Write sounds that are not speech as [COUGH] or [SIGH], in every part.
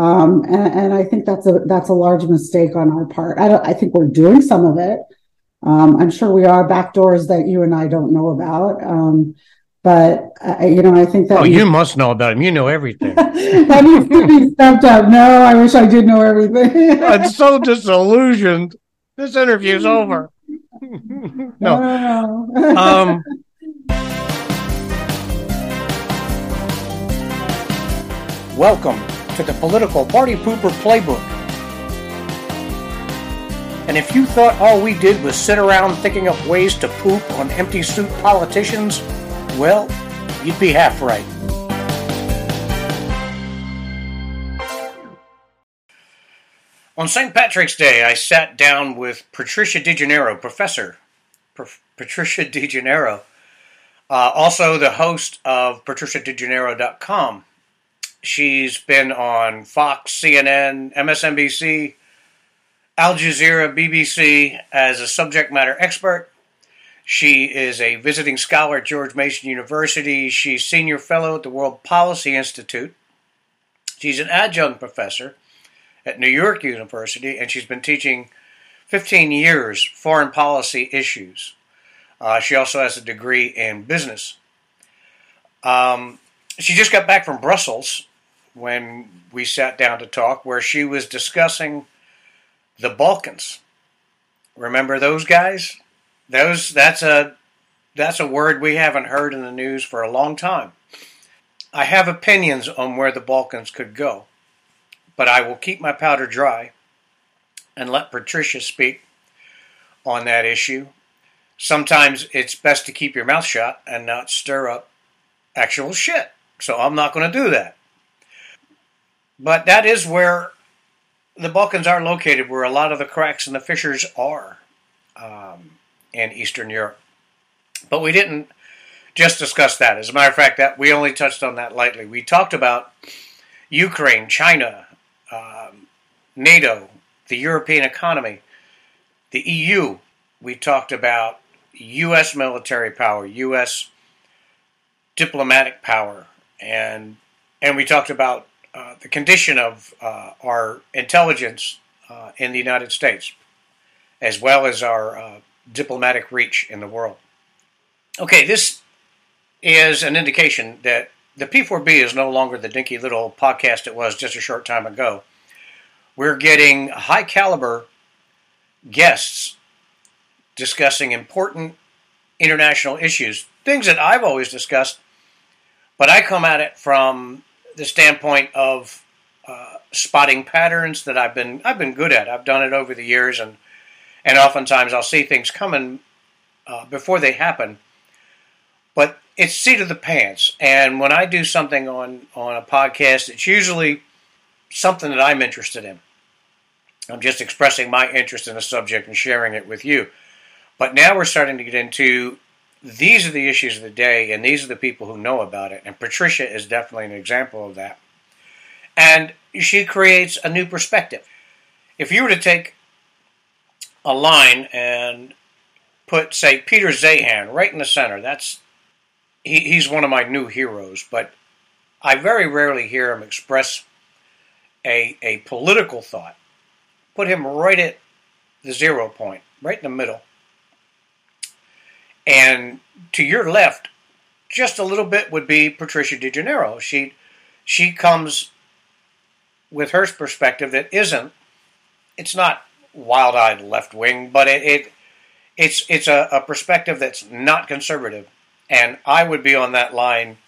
Um, and, and, I think that's a that's a large mistake on our part. I, I think we're doing some of it. Um, I'm sure we are back doors that you and I don't know about. Um, but uh, you know, I think that. Oh, you must know about him. You know everything. [LAUGHS] that needs to be stepped up. No, I wish I did know everything. [LAUGHS] I'm so disillusioned. This interview's over. no. [LAUGHS] no, no. um, welcome to the Political Party Pooper Playbook. And if you thought all we did was sit around thinking up ways to poop on empty suit politicians, well, you'd be half right. On St. Patrick's Day, I sat down with Patricia DeGennaro, Professor Patricia DeGennaro, uh, also the host of patriciadegennaro.com. She's been on Fox, CNN, MSNBC, Al Jazeera, BBC as a subject matter expert. She is a visiting scholar at George Mason University. She's senior fellow at the World Policy Institute. She's an adjunct professor at New York University, and she's been teaching 15 years foreign policy issues. Uh, she also has a degree in business. Um, she just got back from Brussels when we sat down to talk, where she was discussing the Balkans. Remember those guys? Those that's a that's a word we haven't heard in the news for a long time. I have opinions on where the Balkans could go, but I will keep my powder dry and let Patricia speak on that issue. Sometimes it's best to keep your mouth shut and not stir up actual shit. So I'm not going to do that. But that is where the Balkans are located, where a lot of the cracks and the fissures are um, in Eastern Europe. But we didn't just discuss that. As a matter of fact, that we only touched on that lightly. We talked about Ukraine, China, um, NATO, the European economy, the EU. We talked about U.S. military power, U.S. diplomatic power, and and we talked about uh, the condition of uh, our intelligence uh, in the United States, as well as our uh, diplomatic reach in the world. Okay, this is an indication that the P4B is no longer the dinky little podcast it was just a short time ago. We're getting high caliber guests discussing important international issues, things that I've always discussed, but I come at it from the standpoint of uh, spotting patterns that I've been I've been good at. I've done it over the years, and and oftentimes I'll see things coming uh, before they happen. But it's seat of the pants, and when I do something on on a podcast, it's usually something that I'm interested in. I'm just expressing my interest in a subject and sharing it with you. But now we're starting to get into these are the issues of the day, and these are the people who know about it. And Patricia is definitely an example of that. And she creates a new perspective. If you were to take a line and put, say, Peter Zeihan right in the center, that's he, he's one of my new heroes, but I very rarely hear him express a, a political thought. Put him right at the zero point, right in the middle. And to your left, just a little bit would be Patricia DeGennaro. She she comes with her perspective that isn't it's not wild-eyed left wing, but it, it it's it's a, a perspective that's not conservative. And I would be on that line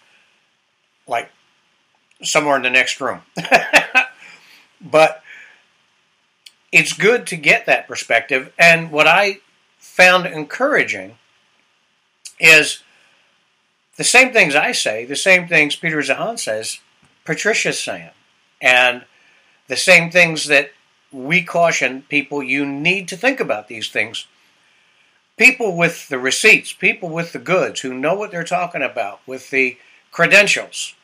like somewhere in the next room. [LAUGHS] but it's good to get that perspective. And what I found encouraging is the same things I say, the same things Peter Zeihan says, Patricia's saying. And the same things that we caution people you need to think about these things. People with the receipts, people with the goods who know what they're talking about, with the credentials,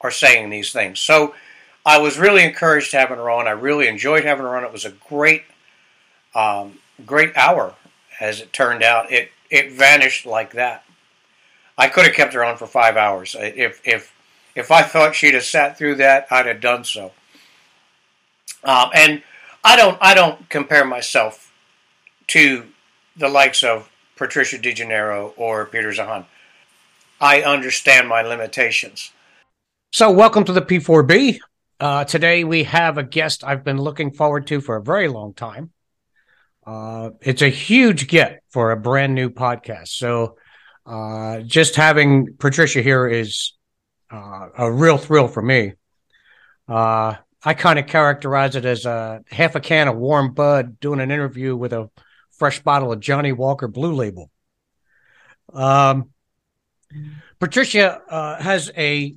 are saying these things. So I was really encouraged having her on. I really enjoyed having her on. It was a great, um, great hour, as it turned out. It it vanished like that. I could have kept her on for five hours. If if if I thought she'd have sat through that, I'd have done so. Um, and I don't I don't compare myself to the likes of Patricia DeGennaro or Peter Zeihan. I understand my limitations. So, welcome to the P4B. Uh, today we have a guest I've been looking forward to for a very long time. Uh, it's a huge get for a brand new podcast. So, uh, just having Patricia here is uh, a real thrill for me. Uh, I kind of characterize it as a half a can of warm bud doing an interview with a fresh bottle of Johnnie Walker Blue Label. Um, Patricia uh, has a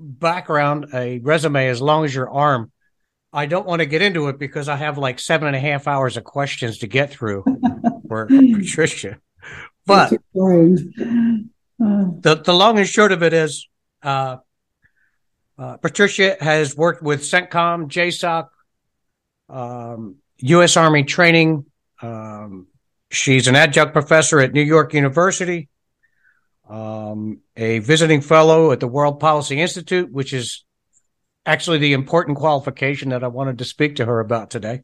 background, a resume as long as your arm. I don't want to get into it because I have like seven and a half hours of questions to get through for [LAUGHS] Patricia. But the the long and short of it is, uh, uh, Patricia has worked with CENTCOM, JSOC, um, U.S. Army training. Um, she's an adjunct professor at New York University, um, a visiting fellow at the World Policy Institute, which is actually the important qualification that I wanted to speak to her about today,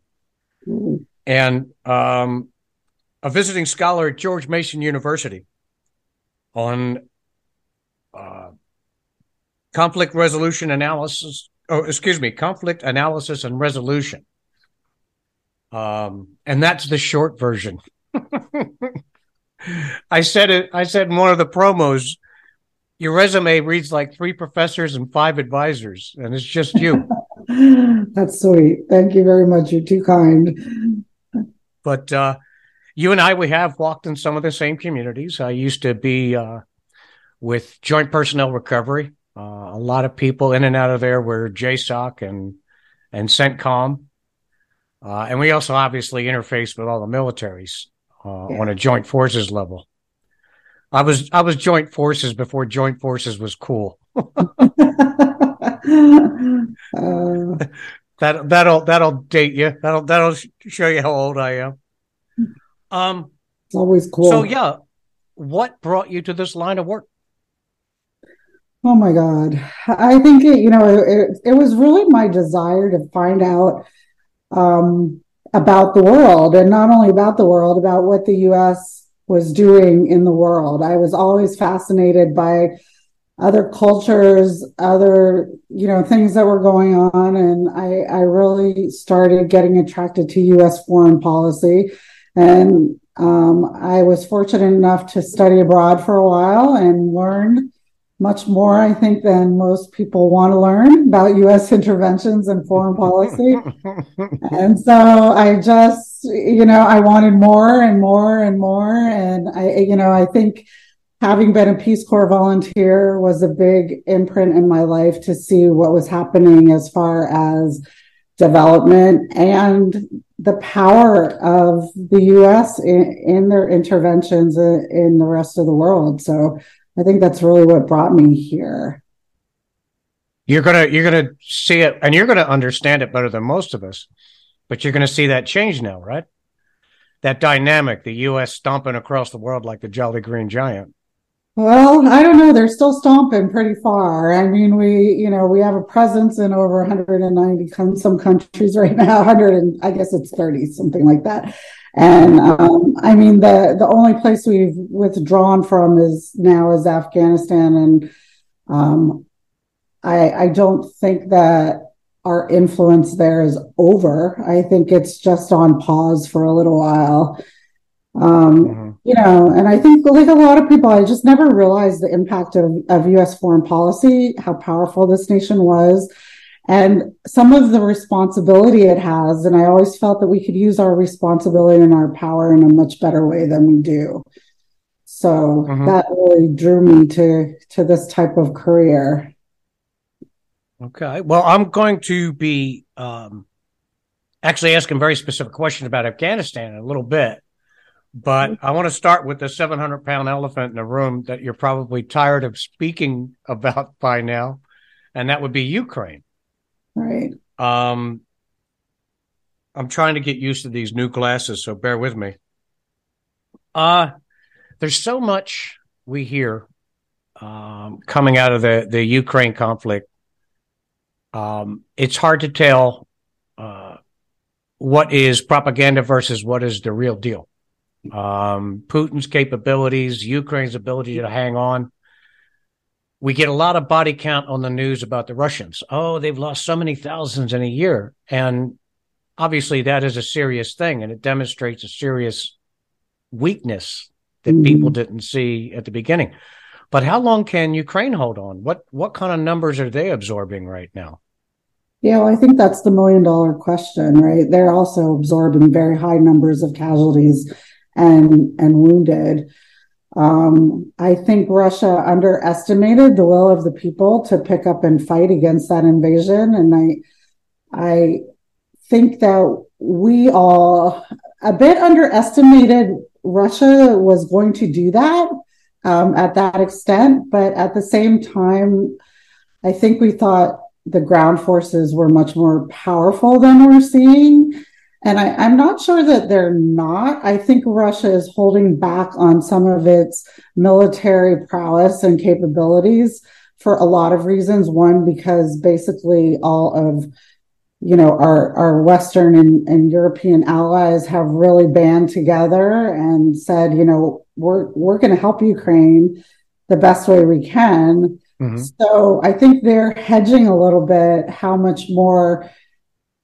mm. and um, a visiting scholar at George Mason University on uh, conflict resolution analysis. Oh, excuse me, conflict analysis and resolution. Um, and that's the short version. [LAUGHS] I said it. I said in one of the promos, your resume reads like three professors and five advisors, and it's just you. [LAUGHS] that's sweet. Thank you very much. You're too kind. But uh, you and I, we have walked in some of the same communities. I used to be uh, with Joint Personnel Recovery. Uh, a lot of people in and out of there were JSOC and and CENTCOM, uh, and we also obviously interface with all the militaries uh, yeah. on a Joint Forces level. I was I was Joint Forces before Joint Forces was cool. [LAUGHS] Uh. that that'll that'll date you. That'll that'll show you how old I am. Um, it's always cool. So yeah, what brought you to this line of work? Oh my God, I think it, you know it, it was really my desire to find out um, about the world, and not only about the world, about what the U.S. was doing in the world. I was always fascinated by other cultures, other you know things that were going on, and I I really started getting attracted to U.S. foreign policy and um, I was fortunate enough to study abroad for a while and learned much more, I think, than most people want to learn about U.S. [LAUGHS] interventions and foreign policy. [LAUGHS] and so I just, you know, I wanted more and more and more. And I, you know, I think having been a Peace Corps volunteer was a big imprint in my life to see what was happening as far as development and the power of the U.S. in, in their interventions in, in the rest of the world. So I think that's really what brought me here. You're gonna you're gonna see it, and you're gonna understand it better than most of us. But you're gonna see that change now, right? That dynamic, the U.S. stomping across the world like the Jolly Green Giant. Well, I don't know. They're still stomping pretty far. I mean, we, you know, we have a presence in over 190 some countries right now. 100 and I guess it's 30, something like that. And um, I mean, the the only place we've withdrawn from is now is Afghanistan, and um, I I don't think that our influence there is over. I think it's just on pause for a little while. Um, mm-hmm. You know, and I think like a lot of people, I just never realized the impact of, of US foreign policy, how powerful this nation was, and some of the responsibility it has. And I always felt that we could use our responsibility and our power in a much better way than we do. So mm-hmm. that really drew me to to this type of career. Okay. Well, I'm going to be um, actually asking very specific question about Afghanistan in a little bit. But I want to start with the 700 pound elephant in the room that you're probably tired of speaking about [LAUGHS] by now, and that would be Ukraine. Right. Um, I'm trying to get used to these new glasses, so bear with me. Uh, there's so much we hear um, coming out of the, the Ukraine conflict. Um, it's hard to tell uh, what is propaganda versus what is the real deal. Um, Putin's capabilities, Ukraine's ability to hang on. We get a lot of body count on the news about the Russians. Oh, they've lost so many thousands in a year. And obviously, that is a serious thing, and it demonstrates a serious weakness that mm-hmm. people didn't see at the beginning. But how long can Ukraine hold on? What what kind of numbers are they absorbing right now? Yeah, well, I think that's the million dollar question, right? They're also absorbing very high numbers of casualties and and wounded. Um, I think Russia underestimated the will of the people to pick up and fight against that invasion, and I I think that we all a bit underestimated Russia was going to do that um, at that extent. But at the same time, I think we thought the ground forces were much more powerful than we're seeing. And I, I'm not sure that they're not. I think Russia is holding back on some of its military prowess and capabilities for a lot of reasons. One, because basically all of you know, our, our Western and, and European allies have really band together and said, you know, we're, we're going to help Ukraine the best way we can. Mm-hmm. So I think they're hedging a little bit how much more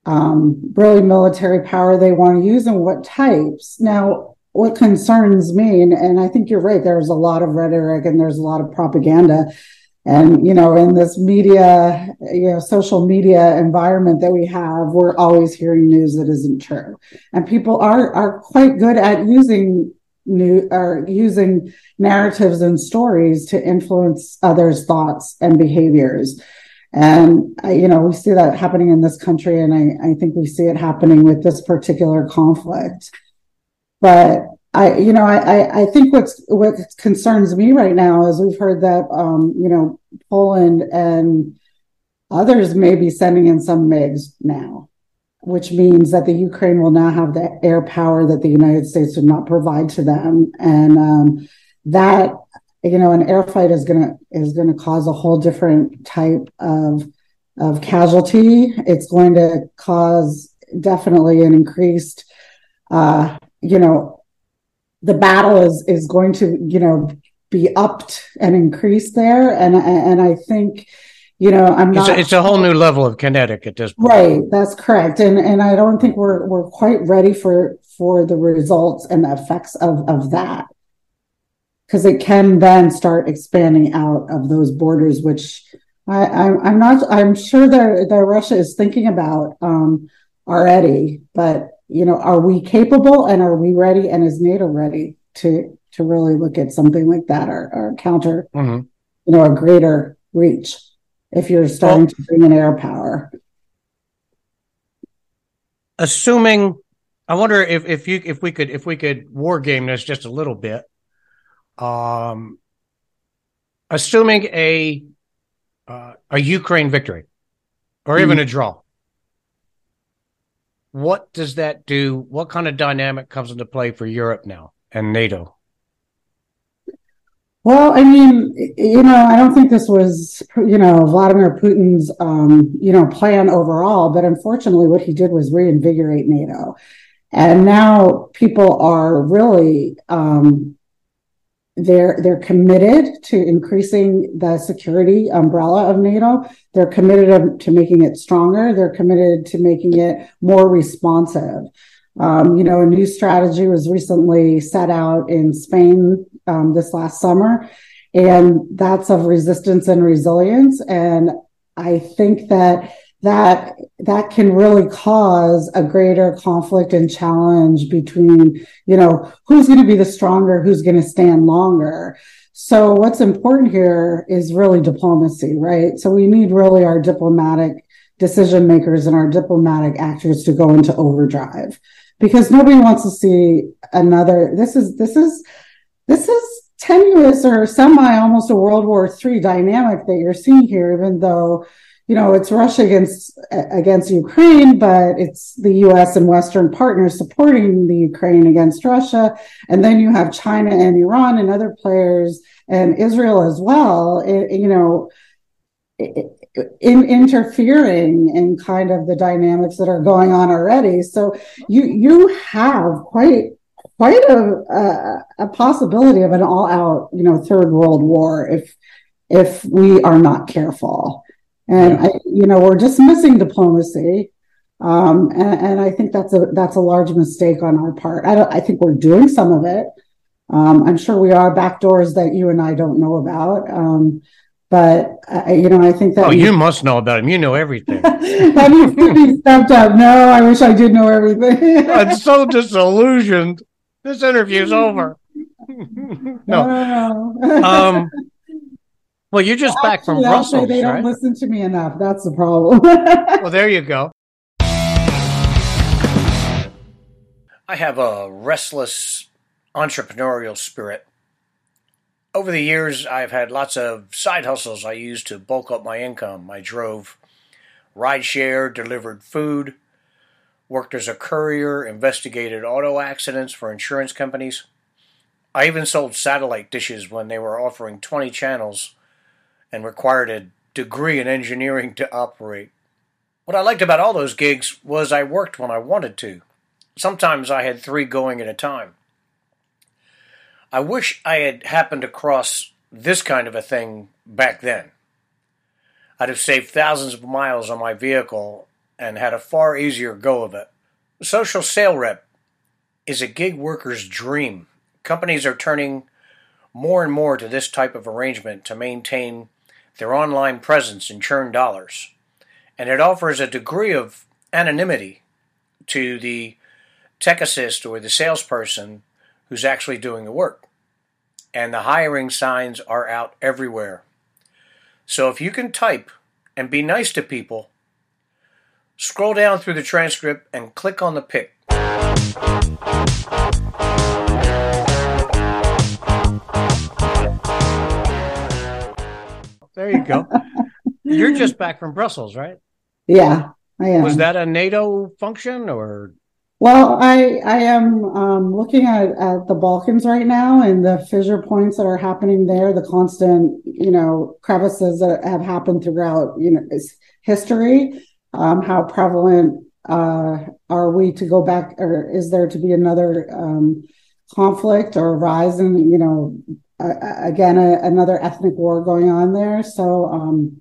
um, really military power they want to use and what types. Now, what concerns me, and, and I think you're right, there's a lot of rhetoric and there's a lot of propaganda and, you know, in this media, you know, social media environment that we have, we're always hearing news that isn't true. And people are, are quite good at using new or using narratives and stories to influence others' thoughts and behaviors. And, you know, we see that happening in this country. And I, I think we see it happening with this particular conflict. But I, you know, I, I think what's what concerns me right now is we've heard that, um, you know, Poland and others may be sending in some MiGs now, which means that the Ukraine will now have the air power that the United States would not provide to them, and um, that, you know, an air fight is gonna is gonna cause a whole different type of of casualty. It's going to cause definitely an increased, uh, you know, the battle is is going to you know be upped and increased there. And and i think you know i'm not it's a, it's a whole new level of kinetic at this point. Right. That's correct. And and i don't think we're we're quite ready for for the results and the effects of of that because it can then start expanding out of those borders which I, I am not i'm sure that that russia is thinking about um already but you know, are we capable and are we ready? And is NATO ready to to really look at something like that or, or counter, mm-hmm. you know, a greater reach if you're starting well, to bring in air power? Assuming, I wonder if if you if we could if we could war game this just a little bit. Um, assuming a uh, a Ukraine victory or even mm-hmm. a draw what does that do? What kind of dynamic comes into play for Europe now and NATO? Well, I mean, you know, I don't think this was, you know, Vladimir Putin's, um, you know, plan overall, but unfortunately, what he did was reinvigorate NATO. And now people are really um, they're they're committed to increasing the security umbrella of NATO. They're committed to making it stronger. They're committed to making it more responsive. Um, you know, a new strategy was recently set out in Spain um, this last summer, and that's of resistance and resilience. And I think that that that can really cause a greater conflict and challenge between you know who's going to be the stronger who's going to stand longer. So what's important here is really diplomacy right? So we need really our diplomatic decision makers and our diplomatic actors to go into overdrive. Because nobody wants to see another this is this is this is tenuous or semi almost a world war iii dynamic that you're seeing here even though you know, it's Russia against against Ukraine, but it's the U.S. and Western partners supporting the Ukraine against Russia, and then you have China and Iran and other players and Israel as well. It, you know, in interfering in kind of the dynamics that are going on already. So you you have quite quite a a, a possibility of an all out you know third world war if if we are not careful. And yeah. I, you know we're dismissing diplomacy. Um, and, and, I think that's a that's a large mistake on our part. I, I think we're doing some of it. Um, I'm sure we are back doors that you and I don't know about. Um, but uh, you know, I think that. Oh, you must know about him. You know everything. [LAUGHS] that needs to be stepped up. No, I wish I did know everything. [LAUGHS] I'm so disillusioned. This interview's [LAUGHS] over. no. no, no. um, well, you're just Actually, back from Brussels. They don't listen to me enough. That's the problem. [LAUGHS] well, there you go. I have a restless entrepreneurial spirit. Over the years, I've had lots of side hustles I used to bulk up my income. I drove rideshare, delivered food, worked as a courier, investigated auto accidents for insurance companies. I even sold satellite dishes when they were offering 20 channels and required a degree in engineering to operate. What I liked about all those gigs was I worked when I wanted to. Sometimes I had three going at a time. I wish I had happened across this kind of a thing back then. I'd have saved thousands of miles on my vehicle and had a far easier go of it. Social sale rep is a gig worker's dream. Companies are turning more and more to this type of arrangement to maintain their online presence and churn dollars. And it offers a degree of anonymity to the tech assist or the salesperson who's actually doing the work. And the hiring signs are out everywhere. So if you can type and be nice to people, scroll down through the transcript and click on the pick. There you go. You're just [LAUGHS] back from Brussels, right? Yeah, I am. Was that a NATO function or well, I I am um, looking at, at the Balkans right now and the fissure points that are happening there, the constant you know crevices that have happened throughout you know history. Um, how prevalent uh, are we to go back, or is there to be another um, conflict or rise in you know uh, again a, another ethnic war going on there? So um,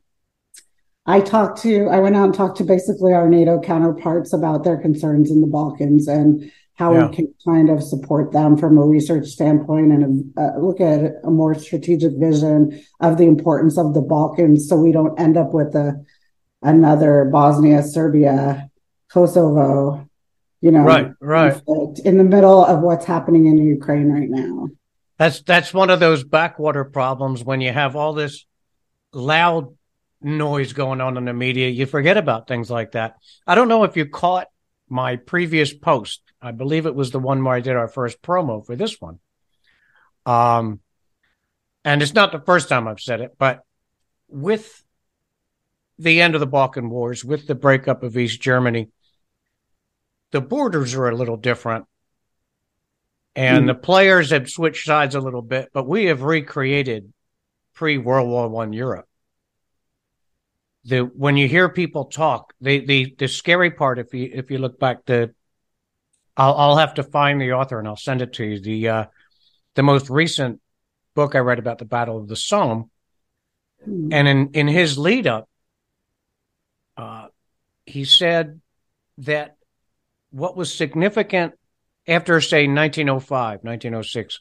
I talked to, I went out and talked to basically our NATO counterparts about their concerns in the Balkans and how yeah. we can kind of support them from a research standpoint and a, uh, look at a more strategic vision of the importance of the Balkans so we don't end up with a another Bosnia, Serbia, Kosovo, you know, right, right, in the middle of what's happening in Ukraine right now. That's that's one of those backwater problems when you have all this loud noise going on in the media, you forget about things like that. I don't know if you caught my previous post. I believe it was the one where I did our first promo for this one. Um, and it's not the first time I've said it, but with the end of the Balkan Wars, with the breakup of East Germany, the borders are a little different. And mm. the players have switched sides a little bit, but we have recreated pre World War One Europe the when you hear people talk, the the the scary part, if you if you look back to, I'll I'll have to find the author and I'll send it to you. The uh, the most recent book I read about the Battle of the Somme, mm. and in in his lead up, uh, he said that what was significant after say 1905 1906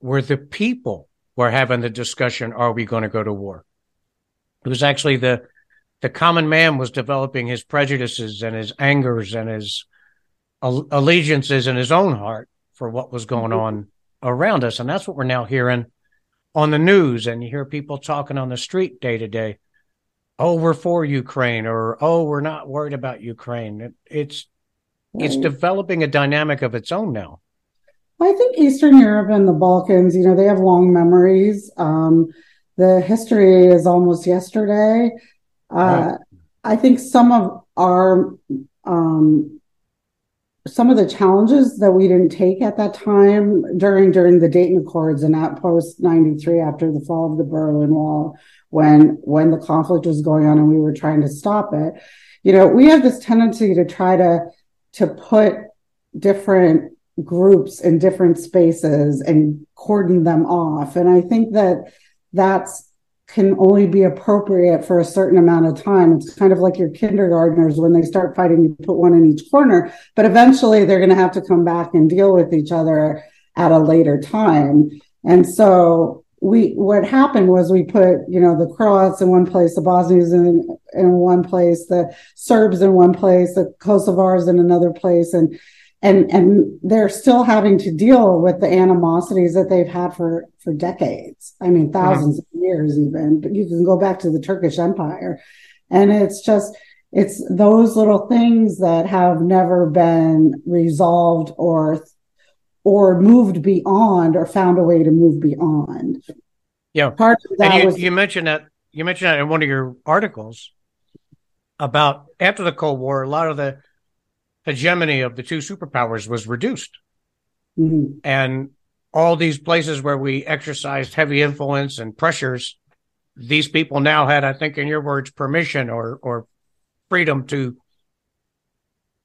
were the people were having the discussion are we going to go to war it was actually the the common man was developing his prejudices and his angers and his allegiances in his own heart for what was going mm-hmm. on around us, and that's what we're now hearing on the news. And you hear people talking on the street day to day. Oh, we're for Ukraine, or oh, we're not worried about Ukraine. It, it's right. it's developing a dynamic of its own now. I think Eastern Europe and the Balkans, you know, they have long memories. Um, the history is almost yesterday. Uh, right. I think some of our um, some of the challenges that we didn't take at that time during during the Dayton Accords and at post 93 after the fall of the Berlin Wall when when the conflict was going on and we were trying to stop it. You know, we have this tendency to try to to put different groups in different spaces and cordon them off. And I think that that's can only be appropriate for a certain amount of time. It's kind of like your kindergartners when they start fighting, you put one in each corner, but eventually they're going to have to come back and deal with each other at a later time. And so we, what happened was we put, you know, the Croats in one place, the Bosnians in, in one place, the Serbs in one place, the Kosovars in another place. And and and they're still having to deal with the animosities that they've had for for decades i mean 1000s mm-hmm. of years even but you can go back to the turkish empire and it's just it's those little things that have never been resolved or or moved beyond or found a way to move beyond yeah part of that and you, was, you mentioned that you mentioned that in one of your articles about after the cold war a lot of the hegemony of the two superpowers was reduced. Mm-hmm. And all these places where we exercised heavy influence and pressures, these people now had, I think, in your words, permission or or freedom to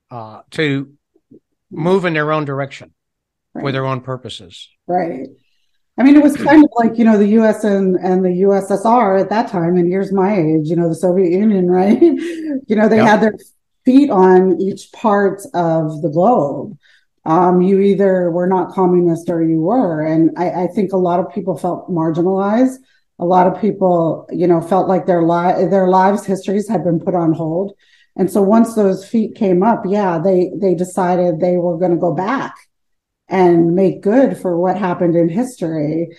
uh, to move in their own direction right. for their own purposes. Right. I mean, it was kind of like, you know, the US and, and the USSR at that time, and here's my age, you know, the Soviet Union, [LAUGHS] right? you know, they yep. had their feet on each part of the globe. Um, you either were not communist or you were. And I, I, think a lot of people felt marginalized. A lot of people, you know, felt like their li- their lives, histories had been put on hold. And so once those feet came up, yeah, they they decided they were going to go back and make good for what happened in history.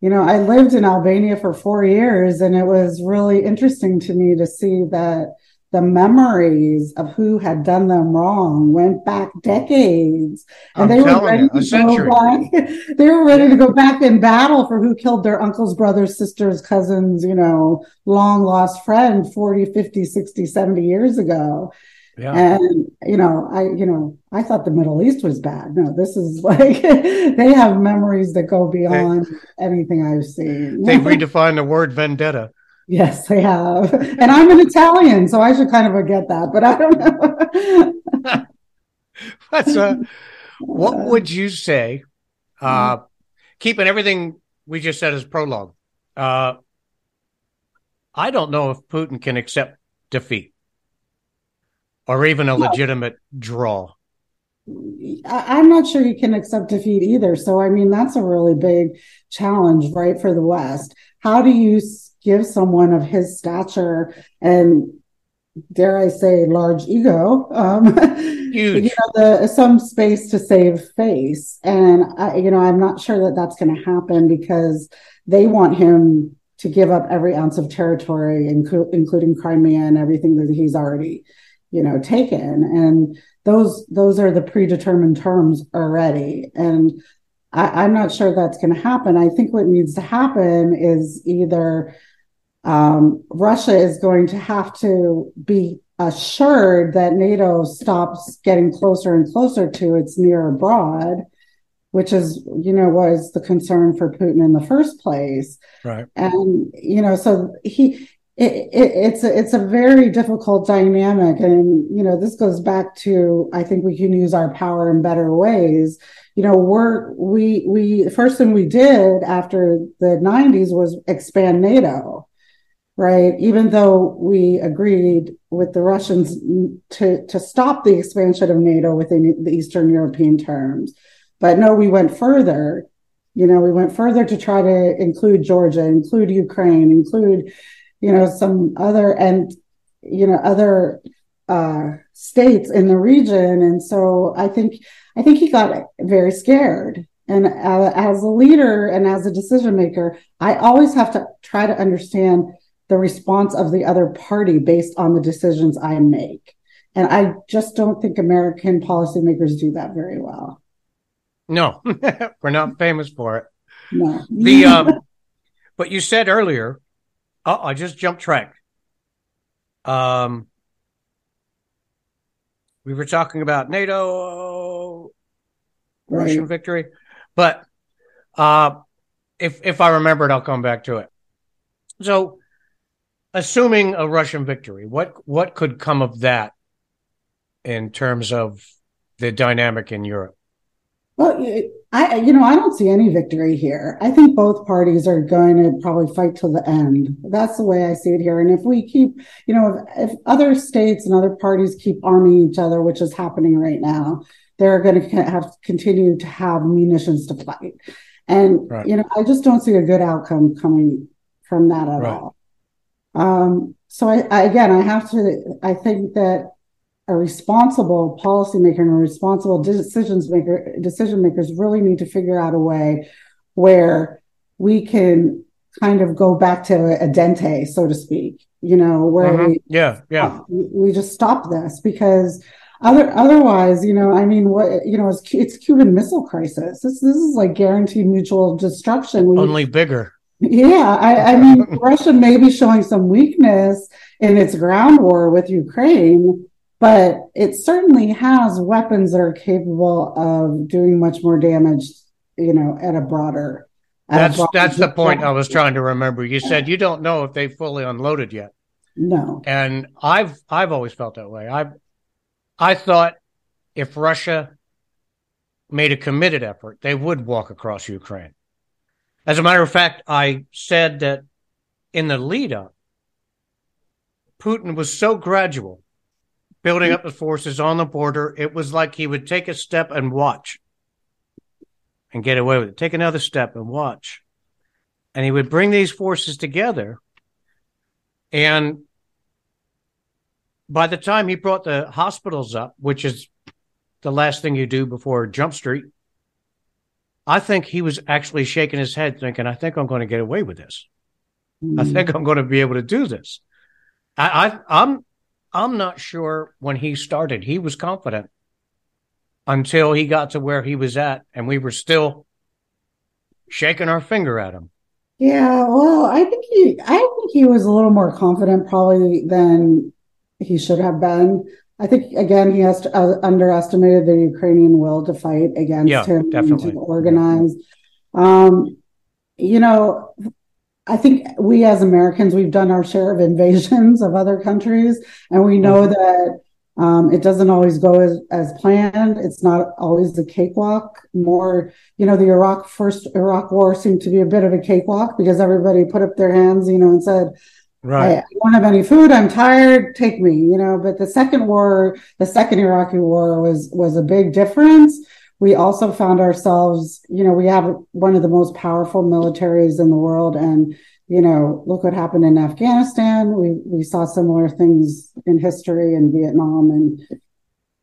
You know, I lived in Albania for four years, and it was really interesting to me to see that the memories of who had done them wrong went back decades. And I'm they were ready you, to go back. [LAUGHS] They were ready to go back in battle for who killed their uncles brothers sisters cousins you know long lost friend 40 50 60 70 years ago yeah. And you know, I you know, I thought the Middle East was bad. No, this is [LAUGHS] like they have memories that go beyond they, anything I've seen. They've [LAUGHS] redefined the word vendetta. Yes, they have. And I'm an Italian, so I should kind of forget that, but I don't know. [LAUGHS] That's a, uh, what would you say? Uh, keeping everything we just said as prologue. Uh, I don't know if Putin can accept defeat or even a legitimate draw. I'm not sure he can accept defeat either. So, I mean, that's a really big challenge, right, for the West. How do you give someone of his stature and dare I say, large ego, um, [LAUGHS] Huge. you know, the, some space to save face. And I, you know, I'm not sure that that's going to happen because they want him to give up every ounce of territory, inc- including Crimea and everything that he's already, you know, taken. And those those are the predetermined terms already. And I, I'm not sure that's going to happen. I think what needs to happen is either um, Russia is going to have to be assured that NATO stops getting closer and closer to its near abroad, which is, you know, was the concern for Putin in the first place. Right. And, you know, so he, it, it, it's a, it's a very difficult dynamic. And, you know, this goes back to, I think we can use our power in better ways. You know, we're, we, we, the first thing we did after the nineties was expand NATO right? Even though we agreed with the Russians to, to stop the expansion of NATO within the Eastern European terms. But no, we went further. You know, we went further to try to include Georgia, include Ukraine, include, you know, some other and, you know, other uh, states in the region. And so I think, I think he got very scared. And uh, as a leader and as a decision maker, I always have to try to understand the response of the other party based on the decisions I make. And I just don't think American policymakers do that very well. No, [LAUGHS] we're not famous for it. No. the um, but you said earlier, oh, I just jumped track. Um, we were talking about NATO, right. Russian victory, but uh, if if I remember it, I'll come back to it. So assuming a Russian victory, what what could come of that in terms of the dynamic in Europe? Well, I you know I don't see any victory here. I think both parties are going to probably fight till the end. That's the way I see it here. And if we keep, you know, if, if other states and other parties keep arming each other, which is happening right now, they're going to have continue to have munitions to fight. And right. you know, I just don't see a good outcome coming from that at right. all. Um, so I, I, again, I have to. I think that a responsible policymaker and a responsible decisions maker, decision makers really need to figure out a way where we can kind of go back to a détente, so to speak. You know, where uh-huh. we yeah yeah we just stop this because other otherwise, you know, I mean, what you know, it's, it's Cuban Missile Crisis. This this is like guaranteed mutual destruction. We, Only bigger. Yeah, I, I mean, [LAUGHS] Russia may be showing some weakness in its ground war with Ukraine, but it certainly has weapons that are capable of doing much more damage. You know, at a broader. At that's a broader that's the point I was trying to remember. You said you don't know if they fully unloaded yet. No. And I've I've always felt that way. I've I thought if Russia made a committed effort, they would walk across Ukraine. As a matter of fact, I said that in the lead up, Putin was so gradual, building up the forces on the border, it was like he would take a step and watch and get away with it. Take another step and watch. And he would bring these forces together. And by the time he brought the hospitals up, which is the last thing you do before Jump Street, I think he was actually shaking his head, thinking, "I think I'm going to get away with this. Mm-hmm. I think I'm going to be able to do this." I, I, I'm, I'm not sure when he started. He was confident until he got to where he was at, and we were still shaking our finger at him. Yeah, well, I think he, I think he was a little more confident probably than he should have been. I think again he has to, uh, underestimated the Ukrainian will to fight against yeah, him definitely. to organize. Um, you know, I think we as Americans we've done our share of invasions of other countries, and we know mm-hmm. that um, it doesn't always go as, as planned. It's not always a cakewalk. More, you know, the Iraq first Iraq War seemed to be a bit of a cakewalk because everybody put up their hands, you know, and said, Right. I, don't have any food. I'm tired. Take me, you know, but the second war, the second Iraqi war was, was a big difference. We also found ourselves, you know, we have one of the most powerful militaries in the world. And, you know, look what happened in Afghanistan. We, we saw similar things in history in Vietnam and,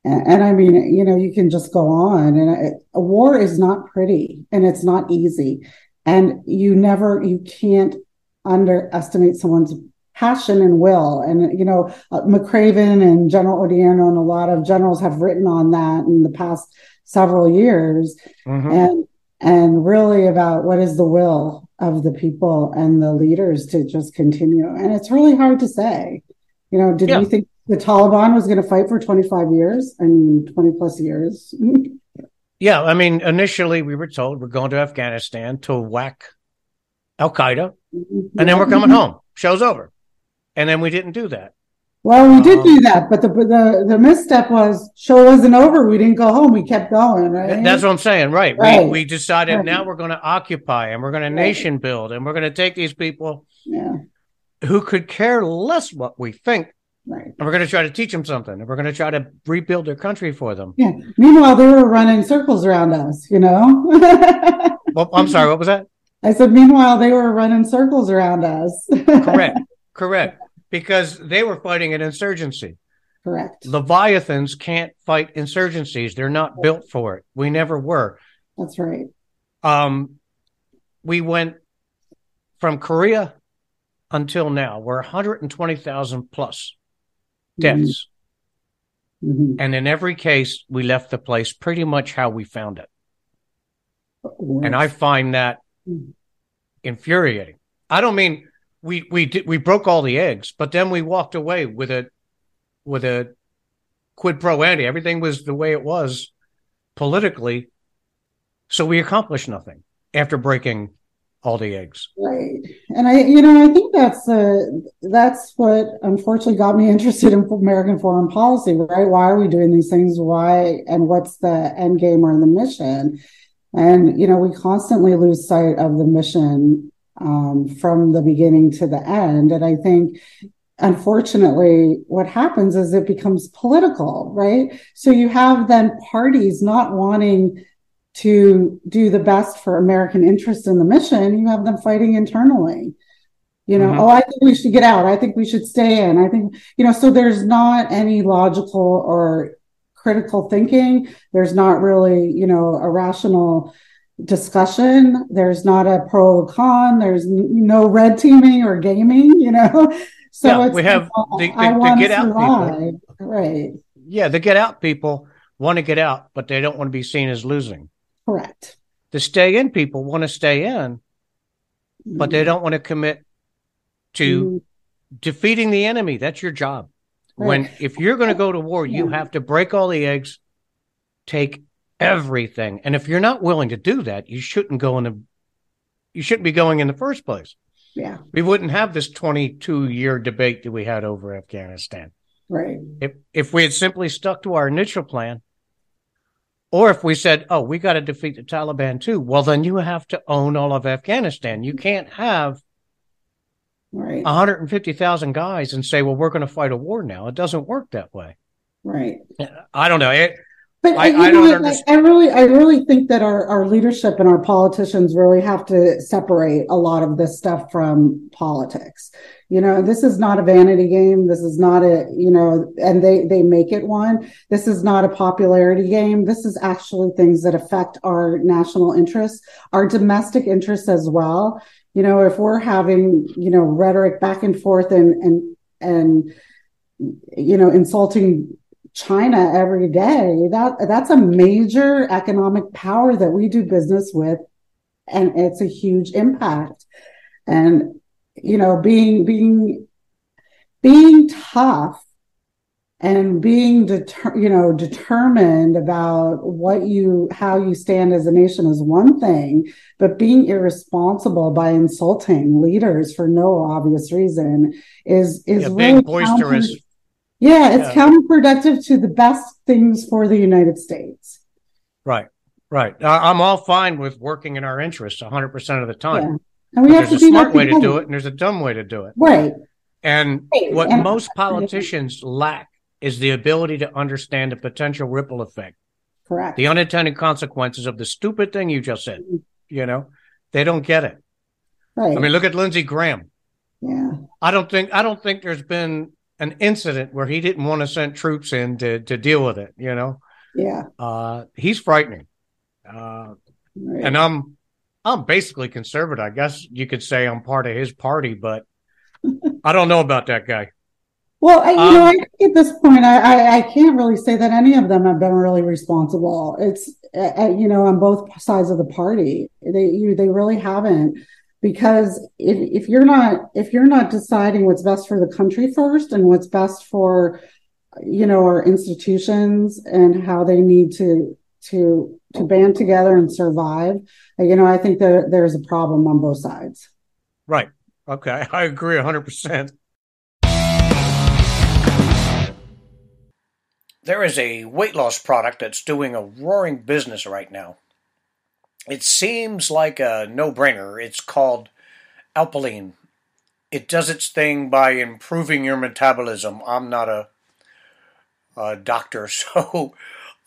and, and I mean, you know, you can just go on and a war is not pretty and it's not easy. And you never, you can't underestimate someone's passion and will. And, you know, uh, McRaven and General Odierno and a lot of generals have written on that in the past several years. Mm-hmm. And, and really about what is the will of the people and the leaders to just continue. And it's really hard to say. You know, did yeah. we think the Taliban was going to fight for 25 years? I mean, 20 plus years. [LAUGHS] yeah. I mean, initially we were told we're going to Afghanistan to whack Al Qaeda, and then we're coming home. Show's over and then we didn't do that. Well, we did um, do that, but the the the misstep was show wasn't over. We didn't go home. We kept going. Right. That's what I'm saying. Right. right. We we decided right. now we're going to occupy and we're going to nation build and we're going to take these people, yeah. who could care less what we think. Right. And we're going to try to teach them something. And we're going to try to rebuild their country for them. Yeah. Meanwhile, they were running circles around us. You know. [LAUGHS] well, I'm sorry. What was that? I said. Meanwhile, they were running circles around us. Correct. [LAUGHS] Correct because they were fighting an insurgency. Correct. Leviathans can't fight insurgencies. They're not built for it. We never were. That's right. Um, we went from Korea until now. We're 120,000 plus deaths. Mm-hmm. And in every case, we left the place pretty much how we found it. And I find that mm. infuriating. I don't mean we we did we broke all the eggs, but then we walked away with a with a quid pro ante. Everything was the way it was politically, so we accomplished nothing after breaking all the eggs. Right. And I, you know, I think that's uh, that's what unfortunately got me [LAUGHS] interested in American foreign policy, right? Why are we doing these things? Why and what's the end game or the mission? And, you know, we constantly lose sight of the mission um, from the beginning to the end. And I think unfortunately what happens is it becomes political right so you have then parties not wanting to do the best for American interests in the mission, you have them fighting internally. You know, mm-hmm. oh, I think we should get out. I think we should stay in. I think, you know, so there's not any logical or critical thinking. There's not really, you know, a rational discussion. There's not a pro or con. There's no red teaming or gaming, you know. [LAUGHS] So yeah, we have the, the, the get out people. Right. Yeah, the get out people want to get out, but they don't want to be seen as losing. Correct. The stay in people want to stay in, mm-hmm. but they mm-hmm. don't want to commit to mm-hmm. defeating the enemy. That's your job. Right. When if you're going to go to war, you have to break all the eggs, take everything. And if you're not willing to do that, you shouldn't go in the you shouldn't be going in the first place. Yeah. We wouldn't have this 22 year debate that we had over Afghanistan. Right. If if we had simply stuck to our initial plan, or if we said, oh, we got to defeat the Taliban too, well, then you have to own all of Afghanistan. You can't have right. 150,000 guys and say, well, we're going to fight a war now. It doesn't work that way. Right. I don't know. It, but I, I don't. I really, I really think that our, our leadership and our politicians really have to separate a lot of this stuff from politics. You know, this is not a vanity game. This is not a, you know, and they, they make it one. This is not a popularity game. This is actually things that affect our national interests, our domestic interests as well. You know, if we're having, you know, rhetoric back and forth and, and, and, you know, insulting China every day, that that's a major economic power that we do business with. And it's a huge impact. And you know, being being being tough and being deter- you know determined about what you how you stand as a nation is one thing but being irresponsible by insulting leaders for no obvious reason is is yeah, really boisterous counter- yeah it's yeah. counterproductive to the best things for the united states right right i'm all fine with working in our interests 100% of the time yeah. And we have there's to a smart way to do it, and there's a dumb way to do it. Right. And right. what and most politicians lack is the ability to understand the potential ripple effect. Correct. The unintended consequences of the stupid thing you just said. Mm-hmm. You know, they don't get it. Right. I mean, look at Lindsey Graham. Yeah. I don't think I don't think there's been an incident where he didn't want to send troops in to to deal with it. You know. Yeah. Uh, he's frightening. Uh, right. And I'm I'm basically conservative. I guess you could say I'm part of his party, but [LAUGHS] I don't know about that guy. Well, I, you um, know, I at this point, I, I, I can't really say that any of them have been really responsible. It's uh, you know on both sides of the party, they you they really haven't because if if you're not if you're not deciding what's best for the country first and what's best for you know our institutions and how they need to to to band together and survive. Uh, you know, I think that there's a problem on both sides. Right. Okay. [LAUGHS] I agree 100%. There is a weight loss product that's doing a roaring business right now. It seems like a no brainer. It's called Alpilean. It does its thing by improving your metabolism. I'm not a, a doctor, [LAUGHS] so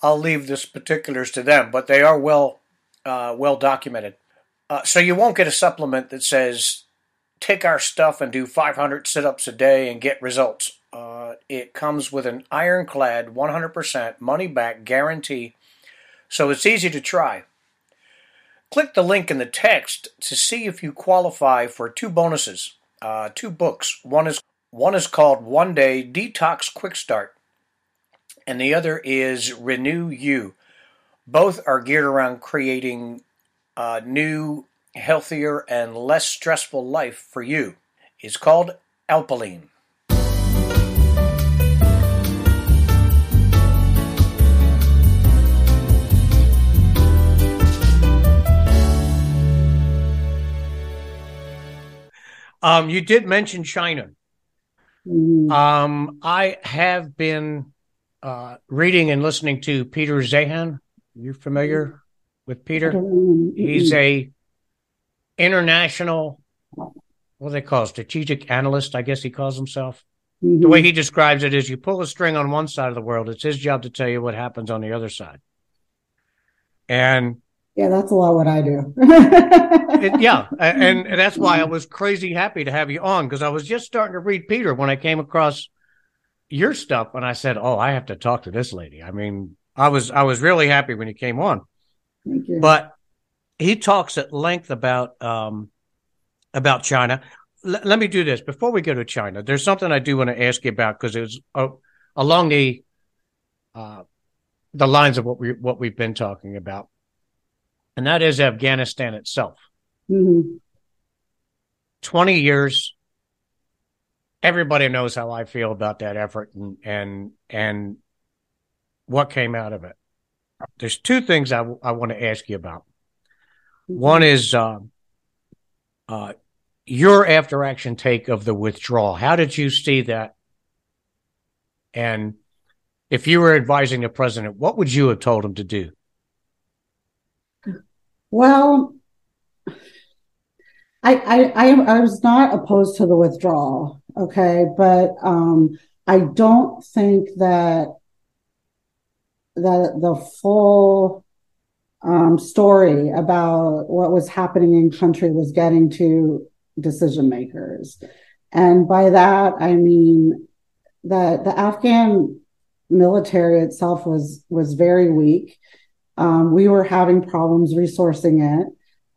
I'll leave this particulars to them, but they are well uh, well documented. Uh, so you won't get a supplement that says take our stuff and do 500 sit-ups a day and get results. Uh, it comes with an ironclad 100% money back guarantee, so it's easy to try. Click the link in the text to see if you qualify for two bonuses, uh, two books. One is one is called One Day Detox Quick Start and the other is Renew You. Both are geared around creating a new, healthier, and less stressful life for you. It's called Alpilean. Um, you did mention China. Mhm. Um, I have been uh, reading and listening to Peter Zeihan. You familiar with Peter? He's a international, what do they call it, strategic analyst, I guess he calls himself. Mhm. The way he describes it is you pull a string on one side of the world, it's his job to tell you what happens on the other side. And yeah, that's a lot what I do. [LAUGHS] it, yeah, [LAUGHS] and, and that's why I was crazy happy to have you on because I was just starting to read Peter when I came across your stuff and I said, "Oh, I have to talk to this lady." I mean, I was I was really happy when you came on. Thank you. but he talks at length about um, about China. L- let me do this before we go to China. There's something I do want to ask you about because it was uh, along the uh, the lines of what we what we've been talking about, and that is Afghanistan itself. Mhm. Twenty years. Everybody knows how I feel about that effort and and and what came out of it. There's two things I, w- I want to ask you about. One is uh, uh, your after action take of the withdrawal. How did you see that? And if you were advising the president, what would you have told him to do? Well, I, I I was not opposed to the withdrawal, okay, but um, I don't think that that the full um, story about what was happening in country was getting to decision makers, and by that I mean that the Afghan military itself was was very weak. Um, we were having problems resourcing it.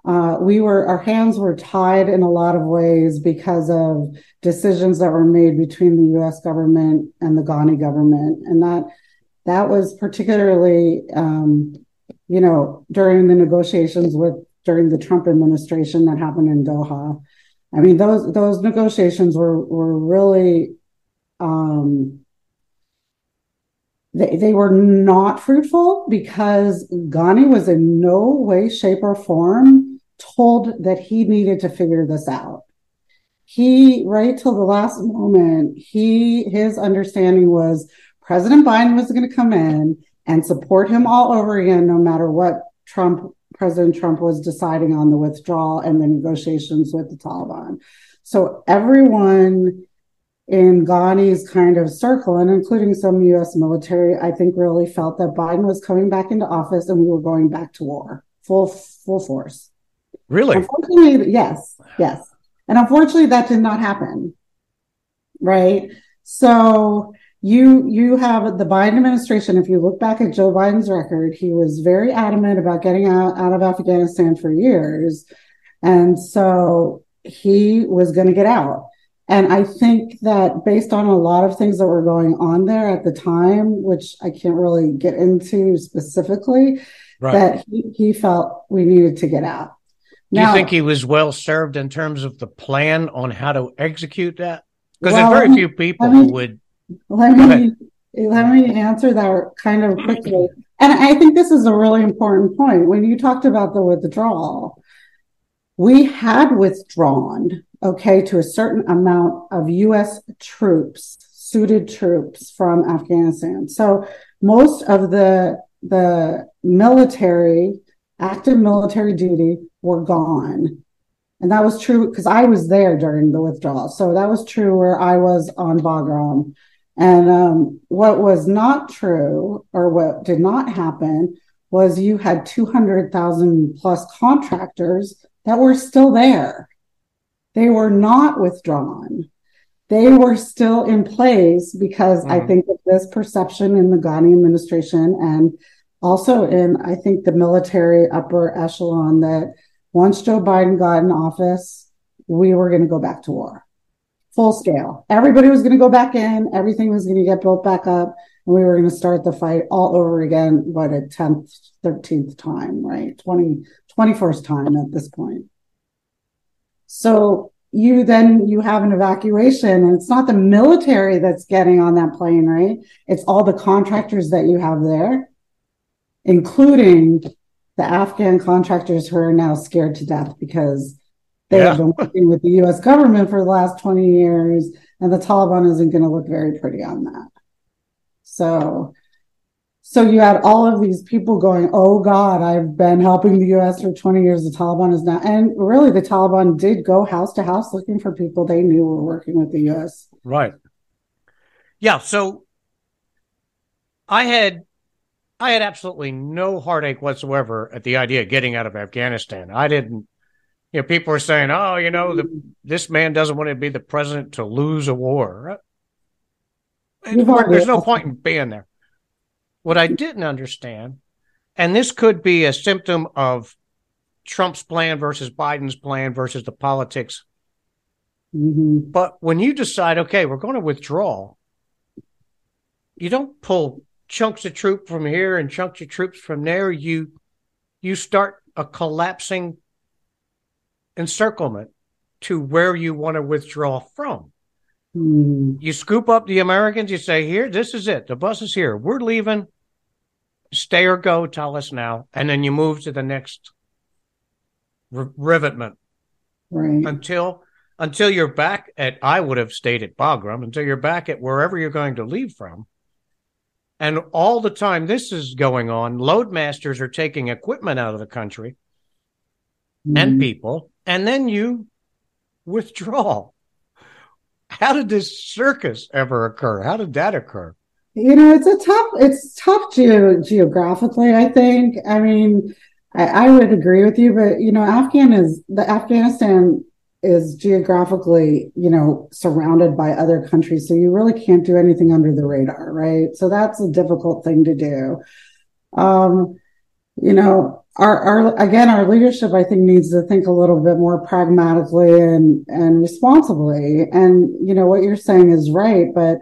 Uh, we were our hands were tied in a lot of ways because of decisions that were made between the U.S. government and the Ghani government, and that that was particularly, um, you know, during the negotiations with during the Trump administration that happened in Doha. I mean, those those negotiations were were really um, they, they were not fruitful because Ghani was in no way, shape, or form told that he needed to figure this out. He, right till the last moment, he his understanding was President Biden was going to come in and support him all over again, no matter what Trump, President Trump was deciding on the withdrawal and the negotiations with the Taliban. So everyone in Ghani's kind of circle, and including some US military, I think really felt that Biden was coming back into office and we were going back to war, full full force. Really? Unfortunately, yes, yes. And unfortunately that did not happen. Right? So you you have the Biden administration, if you look back at Joe Biden's record, he was very adamant about getting out, out of Afghanistan for years. And so he was going to get out. And I think that based on a lot of things that were going on there at the time, which I can't really get into specifically, Right. that he, he felt we needed to get out. Do you think he was well served in terms of the plan on how to execute that? Because Well, there's very me- few people let me- who would. Let me let me answer that kind of quickly. And I think this is a really important point. When you talked about the withdrawal, we had withdrawn, okay, to a certain amount of US troops, suited troops from Afghanistan. So most of the the military, active military duty were gone. And that was true because I was there during the withdrawal. So that was true where I was on Bagram. And um, what was not true or what did not happen was you had 200,000 plus contractors that were still there. They were not withdrawn. They were still in place because I Mhm. think of this perception in the Ghani administration and also in, I think, the military upper echelon that once Joe Biden got in office, we were going to go back to war full scale. Everybody was going to go back in, everything was going to get built back up, and we were going to start the fight all over again, what a 10th, 13th time, right? 20, 21st time at this point. So you then you have an evacuation and it's not the military that's getting on that plane, right? It's all the contractors that you have there, including the Afghan contractors who are now scared to death because They yeah. have been working with the US government for the last 20 years, and the Taliban isn't going to look very pretty on that. So, so you had all of these people going, "Oh God, I've been helping the U.S. for 20 years. The Taliban is now," and really, the Taliban did go house to house looking for people they knew were working with the U.S. Right. Yeah. So I had I had absolutely no heartache whatsoever at the idea of getting out of Afghanistan. I didn't. You know, people were saying, "Oh, you know, the, this man doesn't want to be the president to lose a war." There's no point in being there. What I didn't understand, and this could be a symptom of Trump's plan versus Biden's plan versus the politics. Mm-hmm. But when you decide, okay, we're going to withdraw, you don't pull chunks of troop from here and chunks of troops from there. You you start a collapsing encirclement to where you want to withdraw from. Mm. You scoop up the Americans, you say, Here, this is it. The bus is here. We're leaving stay or go, tell us now. And then you move to the next r- revetment. Right. Until until you're back at I would have stayed at Bagram, until you're back at wherever you're going to leave from. And all the time this is going on, loadmasters are taking equipment out of the country mm-hmm. and people, and then you withdraw. How did this circus ever occur? How did that occur? you know it's a tough it's tough ge- geographically i think i mean I, I, would agree with you but you know afghan is the afghanistan is geographically you know surrounded by other countries so you really can't do anything under the radar right? So that's a difficult thing to do. Um you know our, our again our leadership i think needs to think a little bit more pragmatically and and responsibly. And you know what you're saying is right but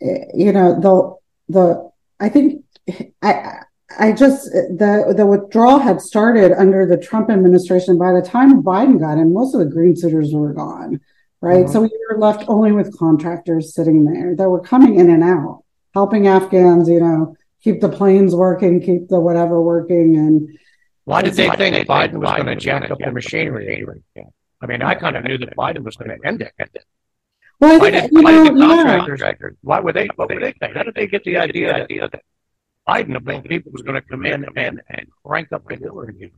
you know the the I think I I just the the withdrawal had started under the Trump administration. By the time Biden got in, most of the green suitors were gone, right? Mm-hmm. So we were left only with contractors sitting there that were coming in and out, helping Afghans, you know, keep the planes working, keep the whatever working, and. Why did they think Biden was going to jack up the machinery? I mean, I kind of knew that Biden was going to end it. Well, why did, why did the contractors, yeah. why were they, what were they think? How did they get the idea, idea that Biden all people was going to come in and, and crank up the Hillary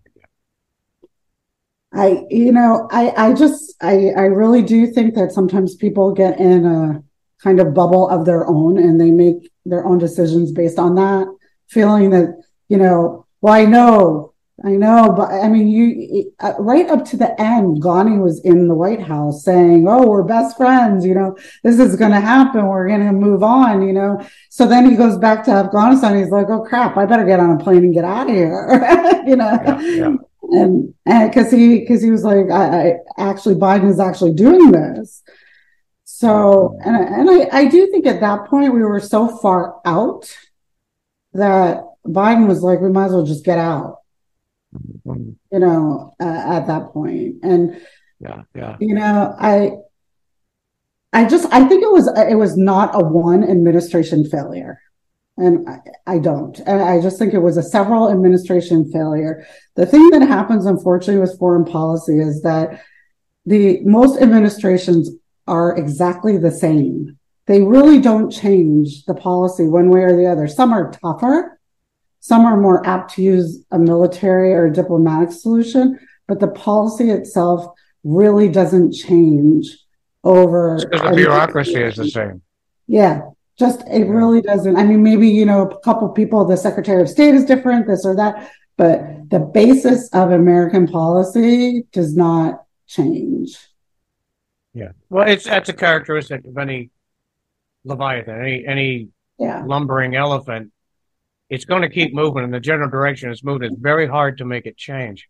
I, you know, I, I just, I, I really do think that sometimes people get in a kind of bubble of their own and they make their own decisions based on that, feeling that, you know, well, I know I know, but I mean, you uh, right up to the end, Ghani was in the White House saying, "Oh, we're best friends. You know, this is going to happen. We're going to move on." You know, so then he goes back to Afghanistan. He's like, "Oh crap! I better get on a plane and get out of here." [LAUGHS] you know, yeah, yeah. and because he because he was like, I, I, actually Biden is actually doing this." So, and and I I do think at that point we were so far out that Biden was like, "We might as well just get out." You know, uh, at that point. And yeah, yeah, you know, I, I just, I think it was, it was not a one administration failure. And I, I don't. I just think it was a several administration failure. The thing that happens, unfortunately, with foreign policy is that the most administrations are exactly the same. They really don't change the policy one way or the other. Some are tougher, some are more apt to use a military or a diplomatic solution, but the policy itself really doesn't change over. Because the bureaucracy is the same. Yeah, just it really doesn't. I mean, maybe you know a couple people, the Secretary of State is different, this or that, but the basis of American policy does not change. Yeah, well, it's that's a characteristic of any leviathan, any any yeah. lumbering elephant it's going to keep moving in the general direction it's moving. It's very hard to make it change.